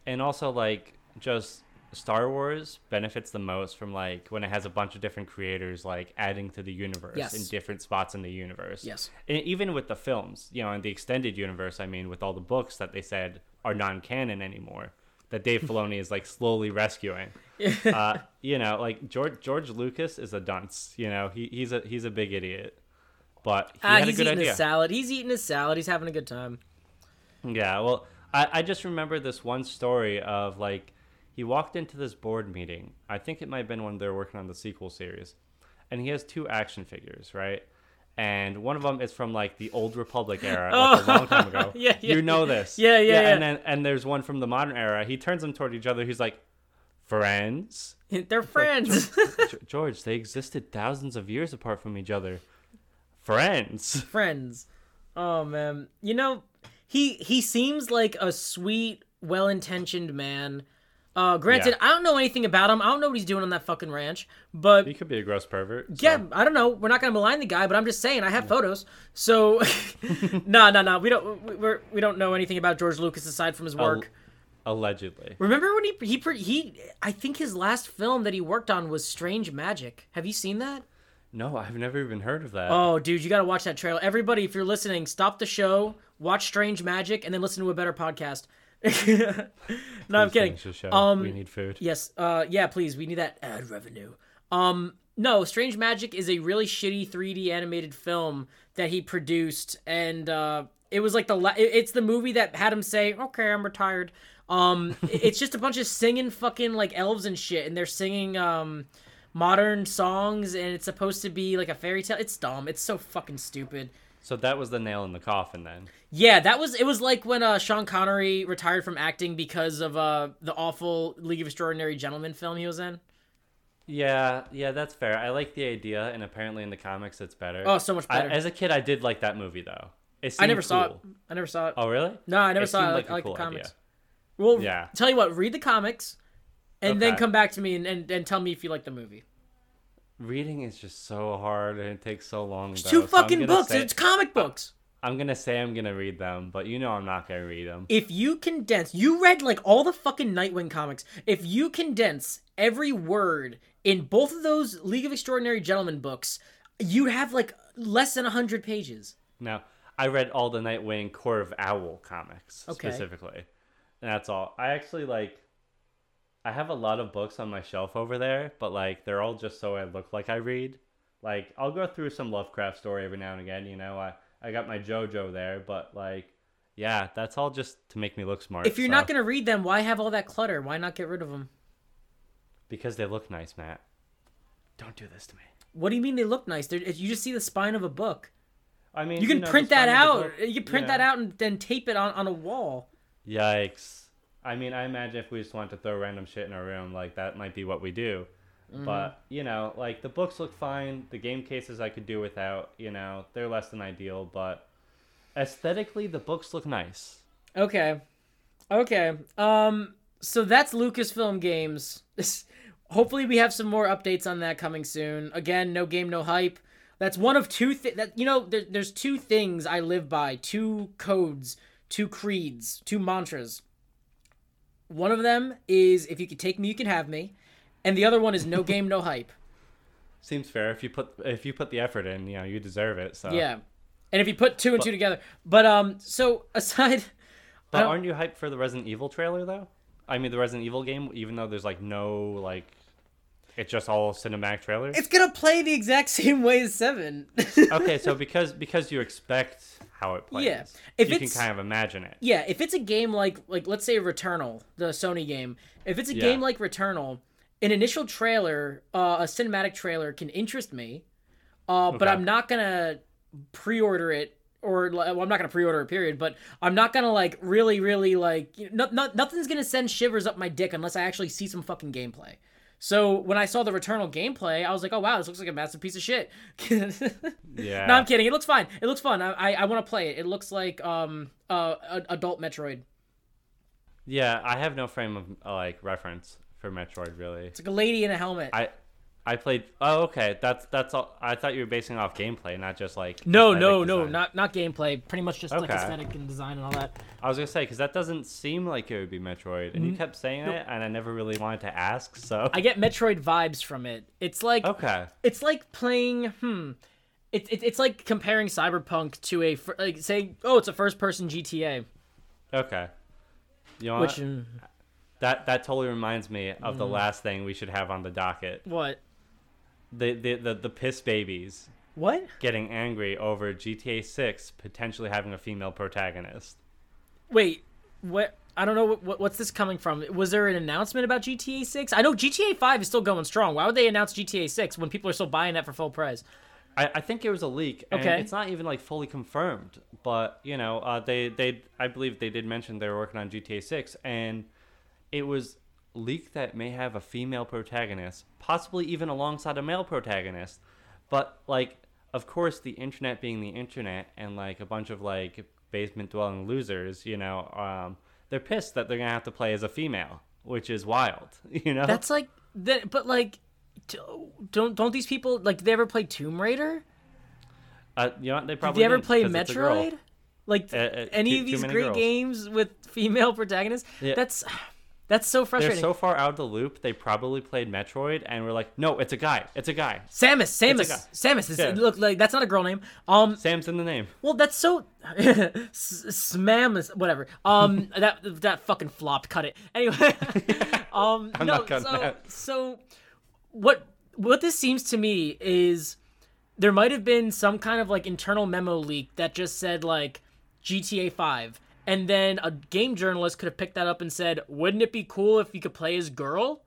And also like just Star Wars benefits the most from like when it has a bunch of different creators like adding to the universe Yes. in different spots in the universe. Yes. And even with the films, you know, in the extended universe, I mean, with all the books that they said are non-canon anymore, that Dave Filoni is like slowly rescuing. uh, you know, like George George Lucas is a dunce. You know, he, he's a he's a big idiot, but he had a he's eating idea. his salad. He's eating his salad. He's having a good time. Yeah, well, I, I just remember this one story of like he walked into this board meeting. I think it might have been when they're working on the sequel series, and he has two action figures, right? And one of them is from like the old Republic era, like a oh. long time ago. Yeah, yeah, you know this. Yeah, yeah, yeah. And then and there's one from the modern era. He turns them toward each other. He's like, friends. They're friends. G- George, they existed thousands of years apart from each other. Friends. friends. Oh man, you know, he he seems like a sweet, well-intentioned man. Uh, granted, Yeah. I don't know anything about him. I don't know what he's doing on that fucking ranch. But He could be a gross pervert. so- yeah, I don't know. We're not gonna malign the guy, but I'm just saying I have photos. So, no, no, no. We don't. we- We're, we don't know anything about George Lucas aside from his work. Allegedly. Remember when he he he? I think his last film that he worked on was Strange Magic. Have you seen that? No, I've never even heard of that. Oh, dude, you got to watch that trailer. Everybody, if you're listening, stop the show, watch Strange Magic, and then listen to a better podcast. no, I'm kidding. Um, we need food. Yes, uh, yeah, please. We need that ad revenue. Um, no, Strange Magic is a really shitty 3D animated film that he produced, and uh, it was like the la- it's the movie that had him say, "Okay, I'm retired." Um, it's just a bunch of singing fucking like elves and shit, and they're singing um modern songs, and it's supposed to be like a fairy tale. It's dumb. It's so fucking stupid. So that was the nail in the coffin then. Yeah, that was it. Was like when uh, Sean Connery retired from acting because of uh, the awful League of Extraordinary Gentlemen film he was in. Yeah, yeah, that's fair. I like the idea, and apparently in the comics it's better. Oh, so much I, better. as a kid, I did like that movie though. It I never saw it. I never saw it. Oh, really? no, I never it saw it. Like, I like cool the comics. idea. Well, Yeah. tell you what, read the comics, and then come back to me and, and, and tell me if you like the movie. Reading is just so hard, and it takes so long. It's though, two so fucking books. say- It's comic books. I'm gonna say I'm gonna read them, but you know I'm not gonna read them. If you condense, you read like all the fucking Nightwing comics. If you condense every word in both of those League of Extraordinary Gentlemen books, you'd have like less than hundred pages. Now, I read all the Nightwing Court of Owls comics Okay. specifically, and that's all. I actually like. I have a lot of books on my shelf over there, but like they're all just so I look like I read. Like I'll go through some Lovecraft story every now and again. You know, I I got my JoJo there, but like, yeah, that's all just to make me look smart. If you're so- not gonna read them, why have all that clutter? Why not get rid of them? because they look nice, Matt. Don't do this to me. What do you mean they look nice? They're, you just see the spine of a book. I mean, You can know, print that spine of the out. book- You can print yeah. that out and then tape it on, on a wall. Yikes. I mean, I imagine if we just want to throw random shit in our room, like that might be what we do. Mm-hmm. But, you know, like the books look fine. The game cases I could do without, you know, they're less than ideal, but aesthetically, the books look nice. Okay. Okay. Um. So that's Lucasfilm Games. Hopefully, we have some more updates on that coming soon. Again, no game, no hype. That's one of two thi- that you know. There, there's two things I live by: two codes, two creeds, two mantras. One of them is if you can take me, you can have me, and the other one is no game, no hype. Seems fair. If you put if you put the effort in, you know, you deserve it. So Yeah, and if you put two and two together, but um, so aside, But aren't you hyped for the Resident Evil trailer though? I mean, the Resident Evil game, even though there's like no like, it's just all cinematic trailers. it's gonna play the exact same way as seven. okay, so because because you expect how it plays, Yeah. If you can kind of imagine it. Yeah, if it's a game like like let's say Returnal, the Sony game, if it's a Yeah. game like Returnal, an initial trailer, uh, a cinematic trailer can interest me, uh, but I'm not gonna pre-order it or well, I'm not gonna pre-order a period, but I'm not gonna like really, really like you know, not, nothing's gonna send shivers up my dick unless I actually see some fucking gameplay. So when I saw the Returnal gameplay, I was like, "Oh wow, this looks like a massive piece of shit." Yeah. No, I'm kidding. It looks fine. It looks fun. I I, I want to play it. It looks like um uh adult Metroid. Yeah, I have no frame of like reference for Metroid really. It's like a lady in a helmet. I I played. Oh, okay. That's that's all. I thought you were basing off gameplay, not just like. no, no, no, not not gameplay. Pretty much just like aesthetic and design and all that. I was gonna say because that doesn't seem like it would be Metroid, and you kept saying it, and I never really wanted to ask. So Mm-hmm. I get Metroid vibes from it. It's like okay, it's like playing hmm. It's it, it's like comparing Cyberpunk to a like saying oh it's a first person GTA. okay. You know Which mm, that that totally reminds me of the last thing we should have on the docket: what the the the, the piss babies what getting angry over GTA 6 potentially having a female protagonist. wait what. I don't know what, what what's this coming from. Was there an announcement about GTA 6? I know GTA 5 is still going strong. Why would they announce GTA 6 when people are still buying that for full price? I, I think it was a leak. And Okay. It's not even like fully confirmed, but you know, uh, they they I believe they did mention they were working on GTA 6, and it was leaked that may have a female protagonist, possibly even alongside a male protagonist. But like, of course, the internet being the internet, and like a bunch of like basement dwelling losers, you know, um, they're pissed that they're gonna have to play as a female, which is wild. You know, That's like that, but like, don't don't these people like? Did they ever play Tomb Raider? uh, you know what, they Did probably they ever play 'cause it's a girl. Metroid? Like Uh, uh, any too- of these great girls. games with female protagonists? Yeah. That's that's so frustrating. They're so far out of the loop. They probably played Metroid and were like, "No, it's a guy. It's a guy. Samus, Samus. Samus. Is, Yeah. Look, like that's not a girl name. Um, Sam's in the name." well, that's so S- Smam is whatever. Um, that that fucking flopped. Cut it. Anyway, um, I'm no. not cutting so that. so what what this seems to me is there might have been some kind of like internal memo leak that just said like GTA 5 and then a game journalist could have picked that up and said wouldn't it be cool if you could play as girl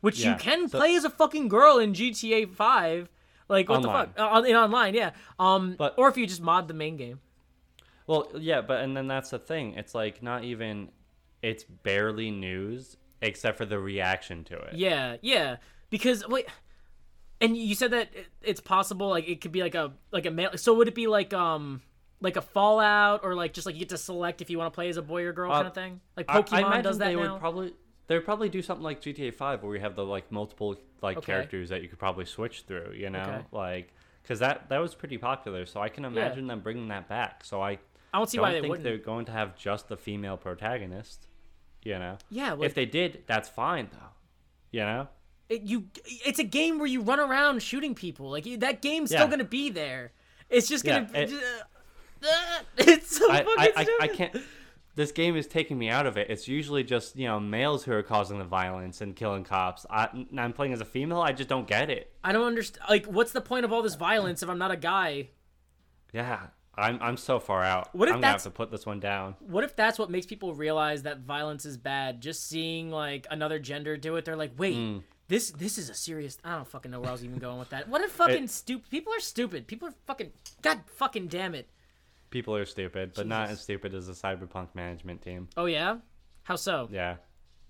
which you can so- play as a fucking girl in GTA 5 like what Online. the fuck uh, in online yeah um But- or if you just mod the main game Well, yeah, but and then that's the thing. It's like not even. It's barely news except for the reaction to it. Yeah, yeah. Because wait, and you said that it's possible, like it could be like a like a male. So would it be like um like a Fallout or like just like you get to select if you want to play as a boy or girl uh, kind of thing? Like I- Pokemon I, imagine does that they now. would probably. They would probably do something like GTA Five, where we have the like multiple like Okay. characters that you could probably switch through. You know, Okay. like because that that was pretty popular. So I can imagine them bringing that back. So I I don't see don't why they think wouldn't. they're going to have just the female protagonist. You know, Yeah, like, if they did, that's fine though. You know, it, you it's a game where you run around shooting people. Like that game's still gonna be there. It's just gonna. Yeah, it- it's so I, fucking I, I, I can't. This game is taking me out of it. It's usually just you know males who are causing the violence and killing cops. I, I'm playing as a female. I just don't get it. I don't understand. Like, what's the point of all this violence if I'm not a guy? Yeah, I'm I'm so far out. What if I'm gonna have that's- to put this one down. What if that's what makes people realize that violence is bad? Just seeing like another gender do it, they're like, wait, Mm. this this is a serious. I don't fucking know where I was even going with that. What if fucking stupid people are stupid? People are fucking god fucking damn it. People are stupid, but not as stupid as the cyberpunk management team. Oh yeah, how so? Yeah,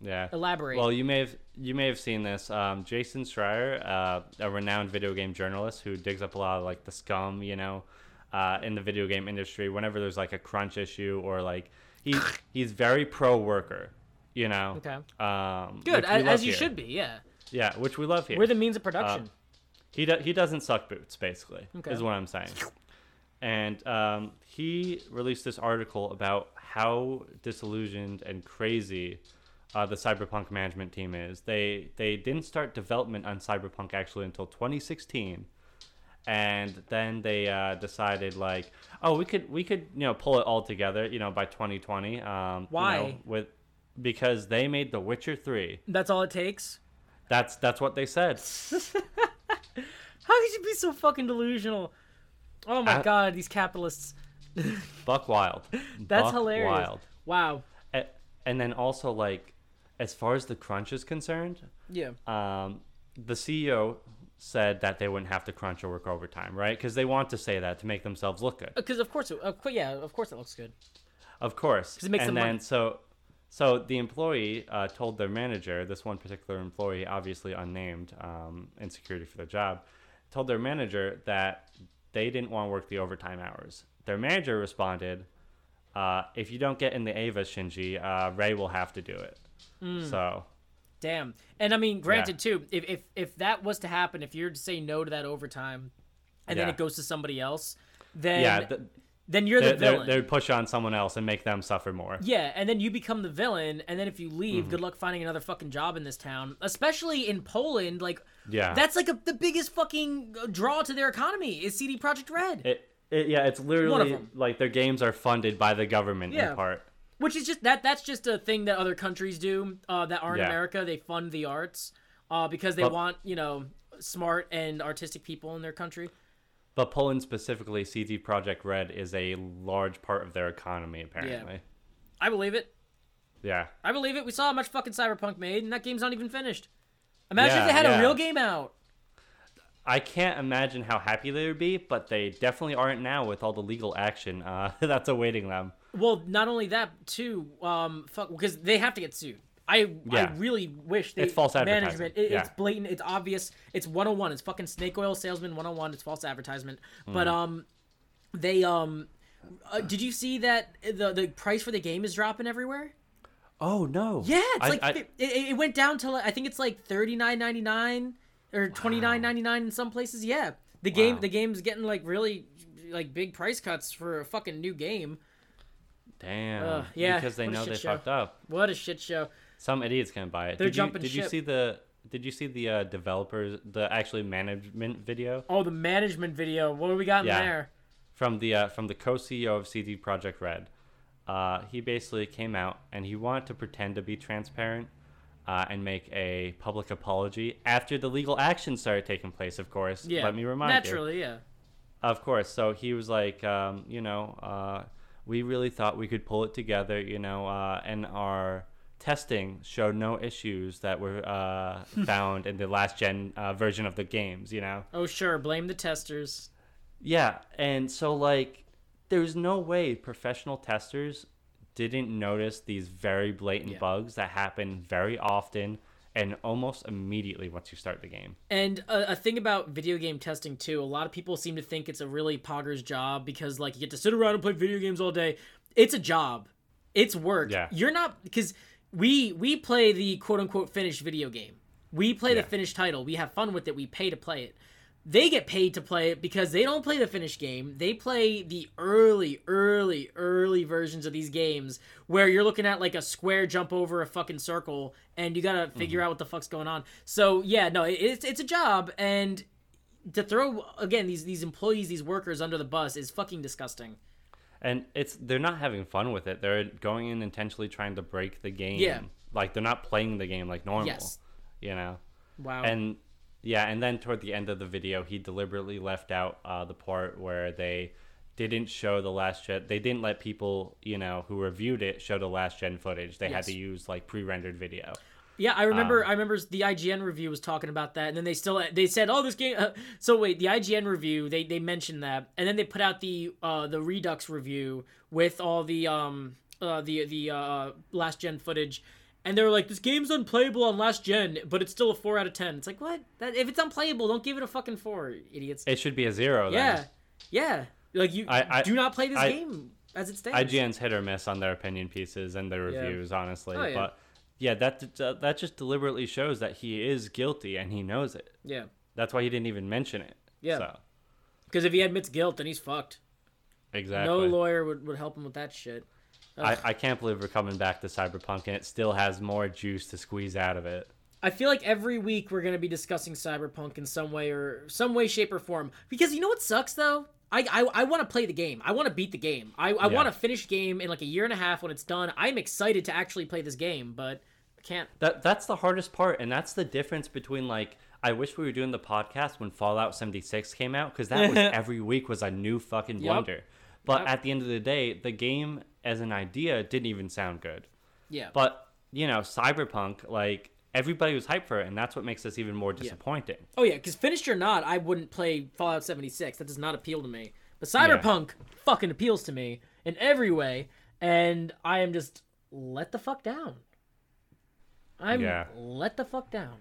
yeah. Elaborate. Well, you may have you may have seen this. Um, Jason Schreier, uh, a renowned video game journalist who digs up a lot of like the scum, you know, uh, in the video game industry. Whenever there's like a crunch issue or like he he's very pro worker. You know. Okay. Um, Good, as, as you here. should be. Yeah, Yeah, which we love here. we're the means of production. He do, he doesn't suck boots, basically, Okay. is what I'm saying. And um, he released this article about how disillusioned and crazy uh, the Cyberpunk management team is. They they didn't start development on Cyberpunk actually until 2016, and then they uh, decided like, oh, we could we could you know pull it all together, you know, by 2020. Um, you Why? know, with because they made The Witcher 3. That's all it takes. That's that's what they said. How could you be so fucking delusional? Oh my I- god, these capitalists. Buck wild. That's Buck hilarious. Wild. Wow. A- and then also like as far as the crunch is concerned Yeah. um, the ceo said that they wouldn't have to crunch or work overtime right because they want to say that to make themselves look good Because of course, it, of course, yeah, of course it looks good. of course 'Cause it makes and them then money. so so the employee uh, told their manager this one particular employee obviously unnamed um, in security for their job told their manager that they didn't want to work the overtime hours their manager responded uh, if you don't get in the Eva Shinji uh, Rei will have to do it Hmm. so Damn. And I mean, granted too, if if if that was to happen, if you're to say no to that overtime, and then it goes to somebody else, then yeah, th- then you're the they villain. they would push on someone else and make them suffer more. Yeah, and then you become the villain, and then if you leave, Mm-hmm. good luck finding another fucking job in this town. Especially in Poland, like Yeah. that's like a, the biggest fucking draw to their economy is CD Projekt Red, It, it, yeah, it's literally like their games are funded by the government Yeah. in part. which is just that that's just a thing that other countries do uh, that aren't Yeah. America. They fund the arts uh, because they But- want you know smart and artistic people in their country. But Poland specifically, CD Projekt Red is a large part of their economy apparently. I believe it. Yeah. I believe it. We saw how much fucking Cyberpunk made, and that game's not even finished. Imagine if they had yeah. a real game out. I can't imagine how happy they would be, but they definitely aren't now with all the legal action uh, that's awaiting them. Well, not only that, too, um, fuck, because they have to get sued. I I really wish they It's false management. It, It's blatant. It's obvious. It's 101. It's fucking snake oil salesman 101. It's false advertisement. But Mm-hmm. um, they um, uh, did you see that the the price for the game is dropping everywhere? Oh no. Yeah, it's I- like I- it, it, went down to like, I think it's like thirty nine ninety nine or twenty nine ninety nine in some places. Yeah, the game the game's getting like really like big price cuts for a fucking new game. damn. Ugh, yeah, Because they what know they show. fucked up. What a shit show. Some idiot's gonna buy it. They're did jumping you, Did you see the? Did you see the uh, developers, the actually management video? Oh, the management video. What do we got in there? from the uh, from the co-CEO of CD Projekt Red. Uh, he basically came out and he wanted to pretend to be transparent uh, and make a public apology after the legal action started taking place. Of course, Yeah, let me remind you. naturally, yeah. Of course. So he was like, um, you know, uh, we really thought we could pull it together, you know, uh, and our testing showed no issues that were uh, found in the last gen uh, version of the games, you know. Oh, sure. Blame the testers. Yeah, and so like there's no way professional testers didn't notice these very blatant Yeah. bugs that happen very often and almost immediately once you start the game. And a, a thing about video game testing too, a lot of people seem to think it's a really pogger's job because like you get to sit around and play video games all day. It's a job. It's work. Yeah. You're not because we we play the quote unquote finished video game. We play Yeah. the finished title. We have fun with it. We pay to play it. They get paid to play it because they don't play the finished game. They play the early, early, early versions of these games where you're looking at like a square jump over a fucking circle and you gotta figure mm-hmm. out what the fuck's going on. So yeah, no, it's it's a job and to throw again these these employees, these workers under the bus is fucking disgusting. And it's they're not having fun with it. They're going in intentionally trying to break the game. Yeah. Like they're not playing the game like normal. Yes. You know. Wow. And yeah, and then toward the end of the video, he deliberately left out uh, the part where they didn't show the last gen. They didn't let people, you know, who reviewed it show the last gen footage. They had to use like pre-rendered video. Yeah, I remember. Um, I remember the IGN review was talking about that, and then they still they said, "Oh, this game." Uh, so wait, the IGN review they they mentioned that, and then they put out the uh the Redux review with all the um uh the the uh last gen footage, and they were like, "This game's unplayable on last gen, but it's still a four out of 10. It's like what? That if it's unplayable, don't give it a fucking four, idiots. It should be a zero. Then. yeah, yeah. Like you I- I- do not play this I- game. as it stands. IGN's hit or miss on their opinion pieces and their Yeah. reviews, honestly. Oh, yeah. But yeah, that that just deliberately shows that he is guilty and he knows it. Yeah. That's why he didn't even mention it. Yeah. So, Because if he admits guilt, then he's fucked. exactly. No lawyer would, would help him with that shit. I, I can't believe we're coming back to Cyberpunk and it still has more juice to squeeze out of it. I feel like every week we're gonna be discussing Cyberpunk in some way or some way, shape, or form. Because you know what sucks though? I I, I want to play the game. I want to beat the game. I, I Yeah. want to finish game in like a year and a half when it's done. I'm excited to actually play this game, but I can't. That that's the hardest part, and that's the difference between like I wish we were doing the podcast when Fallout 76 came out because that was every week was a new fucking wonder. But Yup. at the end of the day, the game as an idea didn't even sound good. Yeah. But you know, Cyberpunk, like everybody was hyped for it, and that's what makes this even more disappointing. Oh yeah, because finished or not, I wouldn't play Fallout 76. That does not appeal to me. But Cyberpunk fucking appeals to me in every way, and I am just let the fuck down. I'm Yeah. let the fuck down.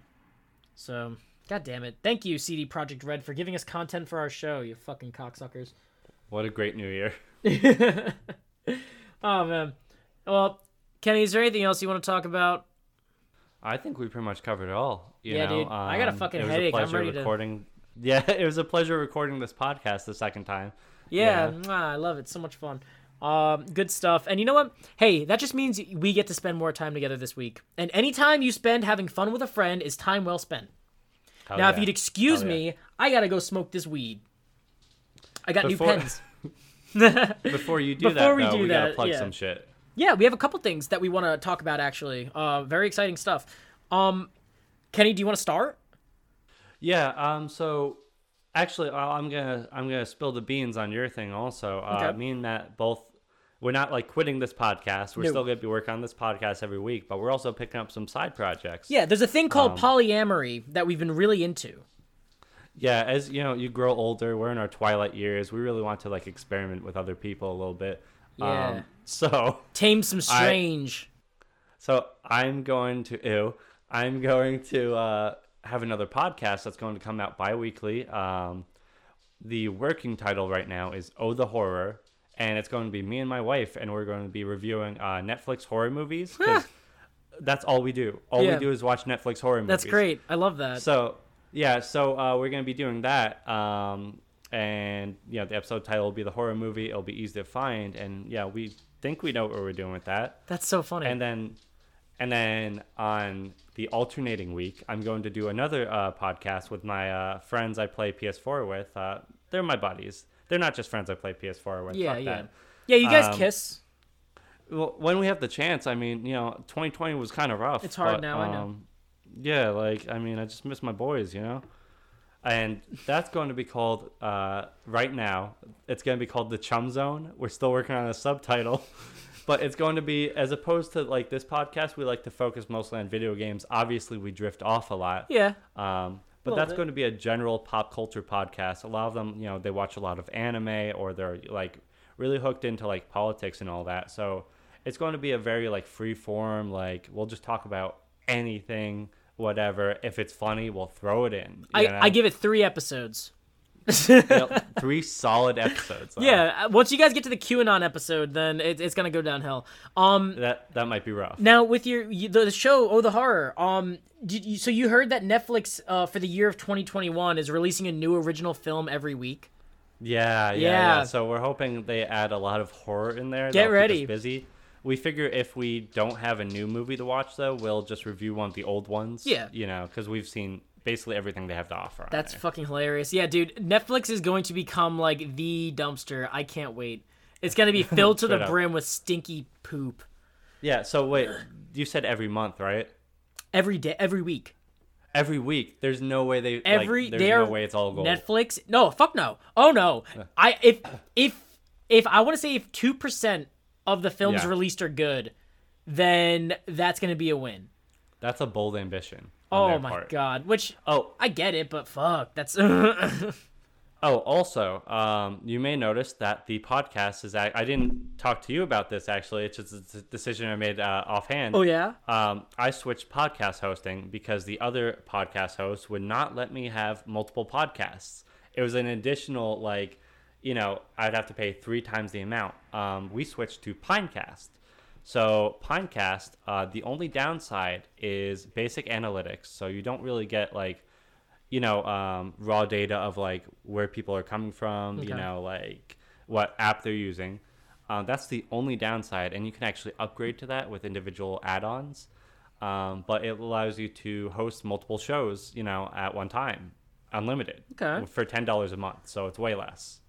So, god damn it. Thank you, CD Projekt Red, for giving us content for our show, you fucking cocksuckers. What a great new year! oh man. Well, Kenny, is there anything else you want to talk about? I think we pretty much covered it all. You Yeah, know? dude. I got a Um, fucking it was headache. A I'm pleasure ready to- recording. Yeah, it was a pleasure recording this podcast the second time. Yeah, Yeah. I love it. So much fun. Um, good stuff. And you know what? Hey, that just means we get to spend more time together this week. And any time you spend having fun with a friend is time well spent. Hell now, if you'd excuse Hell yeah. me, I gotta go smoke this weed. I got Before- new pens. Before you do Before that, we though, do we gotta plug yeah. some shit. yeah, we have a couple things that we want to talk about. Actually, uh, very exciting stuff. Um, Kenny, do you want to start? Yeah. Um. So, actually, I'm gonna I'm gonna spill the beans on your thing also. Uh, Okay. Me and Matt both. We're not like quitting this podcast. We're No. still gonna be working on this podcast every week, but we're also picking up some side projects. Yeah, there's a thing called Um, polyamory that we've been really into. Yeah. As you know, you grow older. We're in our twilight years. We really want to like experiment with other people a little bit. Yeah. Um, so. Tame some strange. So I'm going to ew. I'm going to uh, have another podcast that's going to come out bi-weekly. Um, the working title right now is "Oh the Horror," and it's going to be me and my wife, and we're going to be reviewing uh, Netflix horror movies. 'cause that's all we do. All Yeah. we do is watch Netflix horror movies. That's great. I love that. So yeah, so uh, we're gonna be doing that. Um, and you know, the episode title will be the horror movie. It'll be easy to find, and yeah, we think we know what we're doing with that. That's so funny. And then, and then on the alternating week, I'm going to do another uh, podcast with my uh, friends I play PS4 with. Uh, they're my buddies. They're not just friends I play PS4 with. yeah, Fuck yeah, that. yeah. You guys Um, kiss. Well, when we have the chance, I mean, you know, 2020 was kind of rough. It's hard but, now, I know. Yeah, like I mean, I just miss my boys, you know. And that's going to be called uh, right now. It's going to be called the Chum Zone. We're still working on a subtitle, but it's going to be as opposed to like this podcast. We like to focus mostly on video games. Obviously, we drift off a lot. Yeah. Um, but that's bit. going to be a general pop culture podcast. A lot of them, you know, they watch a lot of anime or they're like really hooked into like politics and all that. So it's going to be a very like free form. Like we'll just talk about anything, whatever. If it's funny, we'll throw it in. I, know? I give it three episodes. Know, three solid episodes. though. Yeah, uh, once you guys get to the QAnon episode, then it, it's gonna go downhill. Um, that that might be rough. now with your you, the, the show, oh the horror. Um, did you, so you heard that Netflix, uh, for the year of 2021, is releasing a new original film every week. Yeah, yeah, Yeah. yeah. So we're hoping they add a lot of horror in there. Get That'll keep us ready. busy. We figure if we don't have a new movie to watch, though, we'll just review one of the old ones. Yeah. You know, because we've seen basically everything they have to offer. That's there. fucking hilarious. Yeah, dude, Netflix is going to become like the dumpster. I can't wait. It's gonna be filled to the up. brim with stinky poop yeah. So wait, you said every month, right? every day, every week. Every week. There's no way they. Every like, there's no way it's all gold. Netflix. No, fuck no. Oh no. I if if if I want to say if two percent of the films Yeah. released are good, then that's gonna be a win. That's a bold ambition. Oh my part. god. Which Oh, I get it, but fuck, that's Oh, also, um, you may notice that the podcast is. ac- I didn't talk to you about this actually. It's just a decision I made uh, offhand. oh yeah. Um, I switched podcast hosting because the other podcast host would not let me have multiple podcasts. It was an additional like, you know, I'd have to pay three times the amount. Um, we switched to Pinecast. So Pinecast, uh, the only downside is basic analytics. So you don't really get like, you know, um, raw data of like where people are coming from. You know, like what app they're using. Um, that's the only downside, and you can actually upgrade to that with individual add-ons. Um, but it allows you to host multiple shows, you know, at one time, unlimited, Okay. for ten dollars a month. So it's way less.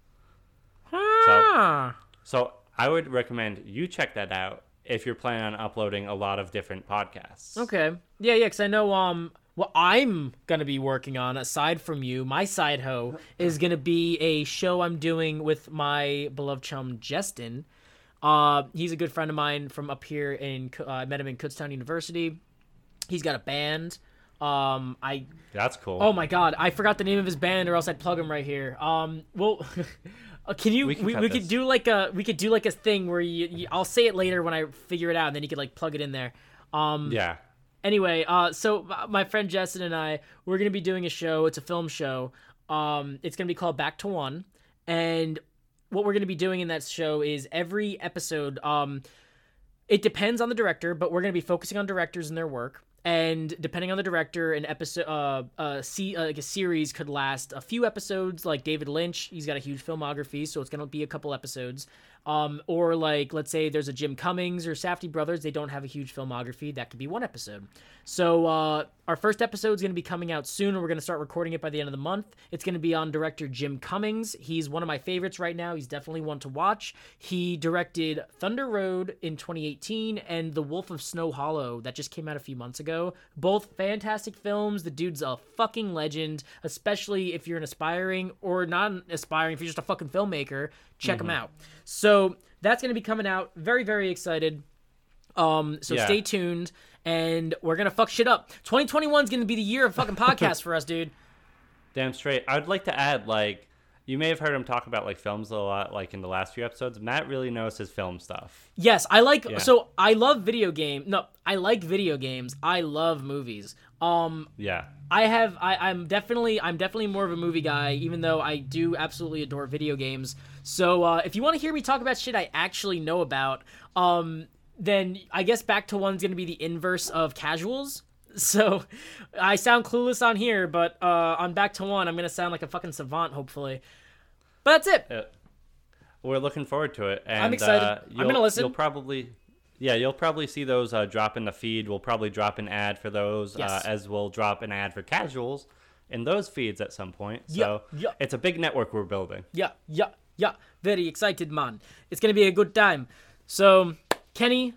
Ah. So I would recommend you check that out if you're planning on uploading a lot of different podcasts. Okay. Yeah, yeah, because I know um what I'm gonna be working on aside from you, my side hoe is gonna be a show I'm doing with my beloved chum Justin. Uh, he's a good friend of mine from up here in. Uh, I met him in Kutztown University. He's got a band. Um, I That's cool. oh my god, I forgot the name of his band, or else I'd plug him right here. Um, well. Uh, can you? We We, can we, cut could do like a we could do like a thing where you, you I'll say it later when I figure it out, and then you could like plug it in there. Um, yeah. anyway uh so my friend Justin and I we're gonna be doing a show it's a film show um it's gonna be called Back to One and what we're gonna be doing in that show is every episode um it depends on the director but we're gonna be focusing on directors and their work and depending on the director an episode uh uh see uh, like a series could last a few episodes. Like David Lynch he's got a huge filmography so it's gonna be a couple episodes. Um or like let's say there's a Jim Cummings or Safdie Brothers they don't have a huge filmography that could be one episode. So uh our first episode is going to be coming out soon. And we're going to start recording it by the end of the month. It's going to be on director Jim Cummings. He's one of my favorites right now. He's definitely one to watch. He directed Thunder Road in 2018 and The Wolf of Snow Hollow that just came out a few months ago. Both fantastic films. The dude's a fucking legend especially if you're an aspiring or not an aspiring if you're just a fucking filmmaker check him out. So that's going to be coming out. Very very excited. Um, so Yeah. stay tuned, and we're gonna fuck shit up. 2021 is gonna be the year of fucking podcast for us, dude. Damn straight. I'd like to add, like, you may have heard him talk about like films a lot, like in the last few episodes. Matt really knows his film stuff. Yes, I like. Yeah. So I love video game. No, I like video games. I love movies. Um, Yeah. I have. I, I'm definitely. I'm definitely more of a movie guy, even though I do absolutely adore video games. So uh, if you want to hear me talk about shit I actually know about, um, then I guess back to one's gonna be the inverse of casuals. So I sound clueless on here, but uh, on back to one, I'm gonna sound like a fucking savant, hopefully. But that's it. Uh, we're looking forward to it. And, excited. Uh, I'm you'll- gonna listen. You'll probably, yeah, you'll probably see those uh, drop in the feed. We'll probably drop an ad for those, uh, Yes. as we'll drop an ad for casuals in those feeds at some point. So Yeah, yeah. it's a big network we're building. Yeah, yeah, yeah. Very excited, man. It's gonna be a good time. So, Kenny,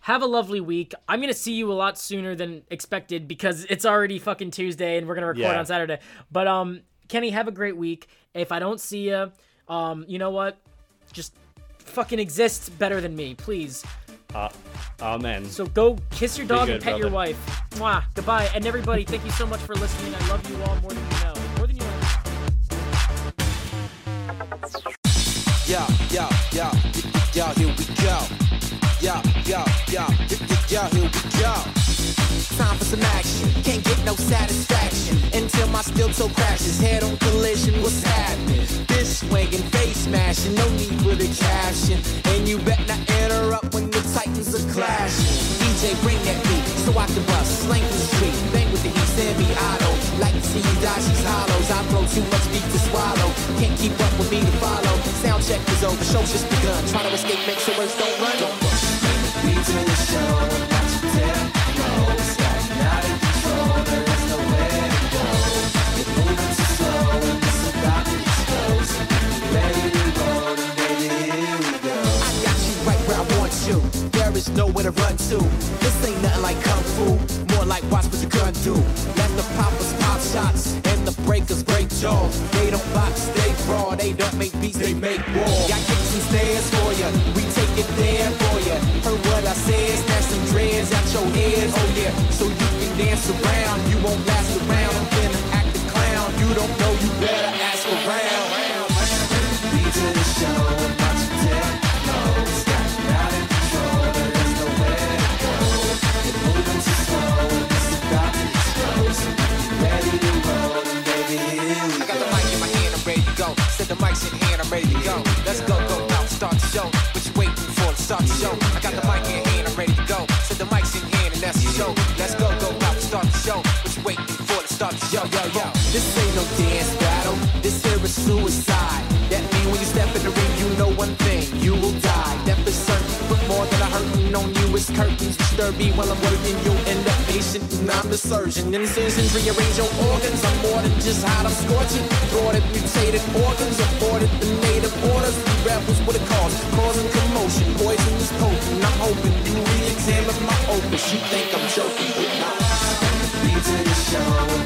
have a lovely week. I'm gonna see you a lot sooner than expected because it's already fucking Tuesday and we're gonna record Yeah. on Saturday. But um, Kenny, have a great week. If I don't see you, um, you know what? Just fucking exist better than me, please. Uh, amen. So go kiss your dog and good, pet your wife. Mwah. Goodbye. And everybody, thank you so much for listening. I love you all more than you know. More than you know. Yo, yo, yo, yo, here we go. Yo, yo, yo, yo, here we go. Time for some action. Can't get no satisfaction until my steel toe crashes. Head on collision, what's happening? This swinging, face smashing, no need for the caption. And you bet not interrupt when the titans are clashing. DJ, bring that beat so I can bust. Slang the street, bang with the heat, send me auto. Like to see you dodge these hollows. I throw too much beat to swallow. Can't keep up with me to follow. Sound check is over, show's just begun. Try to escape, make sure words don't run. Don't. Beat to the show. Got you out of control, There is nowhere to run to. This ain't nothing like kung fu, more like watch what you gun do. Let the poppers pop shots and the breakers break jaws. They don't box, they brawl. They don't make beats, they make war. Got kicks and stairs for ya. We take it there for ya. Heard what I said, snatch some dreads out your head. Oh yeah, so you can dance around. You won't last around. I'm finna act the clown. You don't know, you better ask around. Beat to the show show. I got the mic in hand, I'm ready to go. So the mic's in hand and that's the show. Let's go, go out start the show. What you waiting for? to start the show, yo, yo. This ain't no dance battle. This here is suicide on you is curtains. Disturb me while I'm working, you'll end up patient, and I'm the surgeon. Incisions rearrange your organs, I'm more than just hot, I'm scorching. Thwarted, mutated organs, aborted the native orders. Rebels with a cause, causing commotion. Poison is potent, I'm hoping you re-examine my opus. You think I'm joking, but not. Beat to the show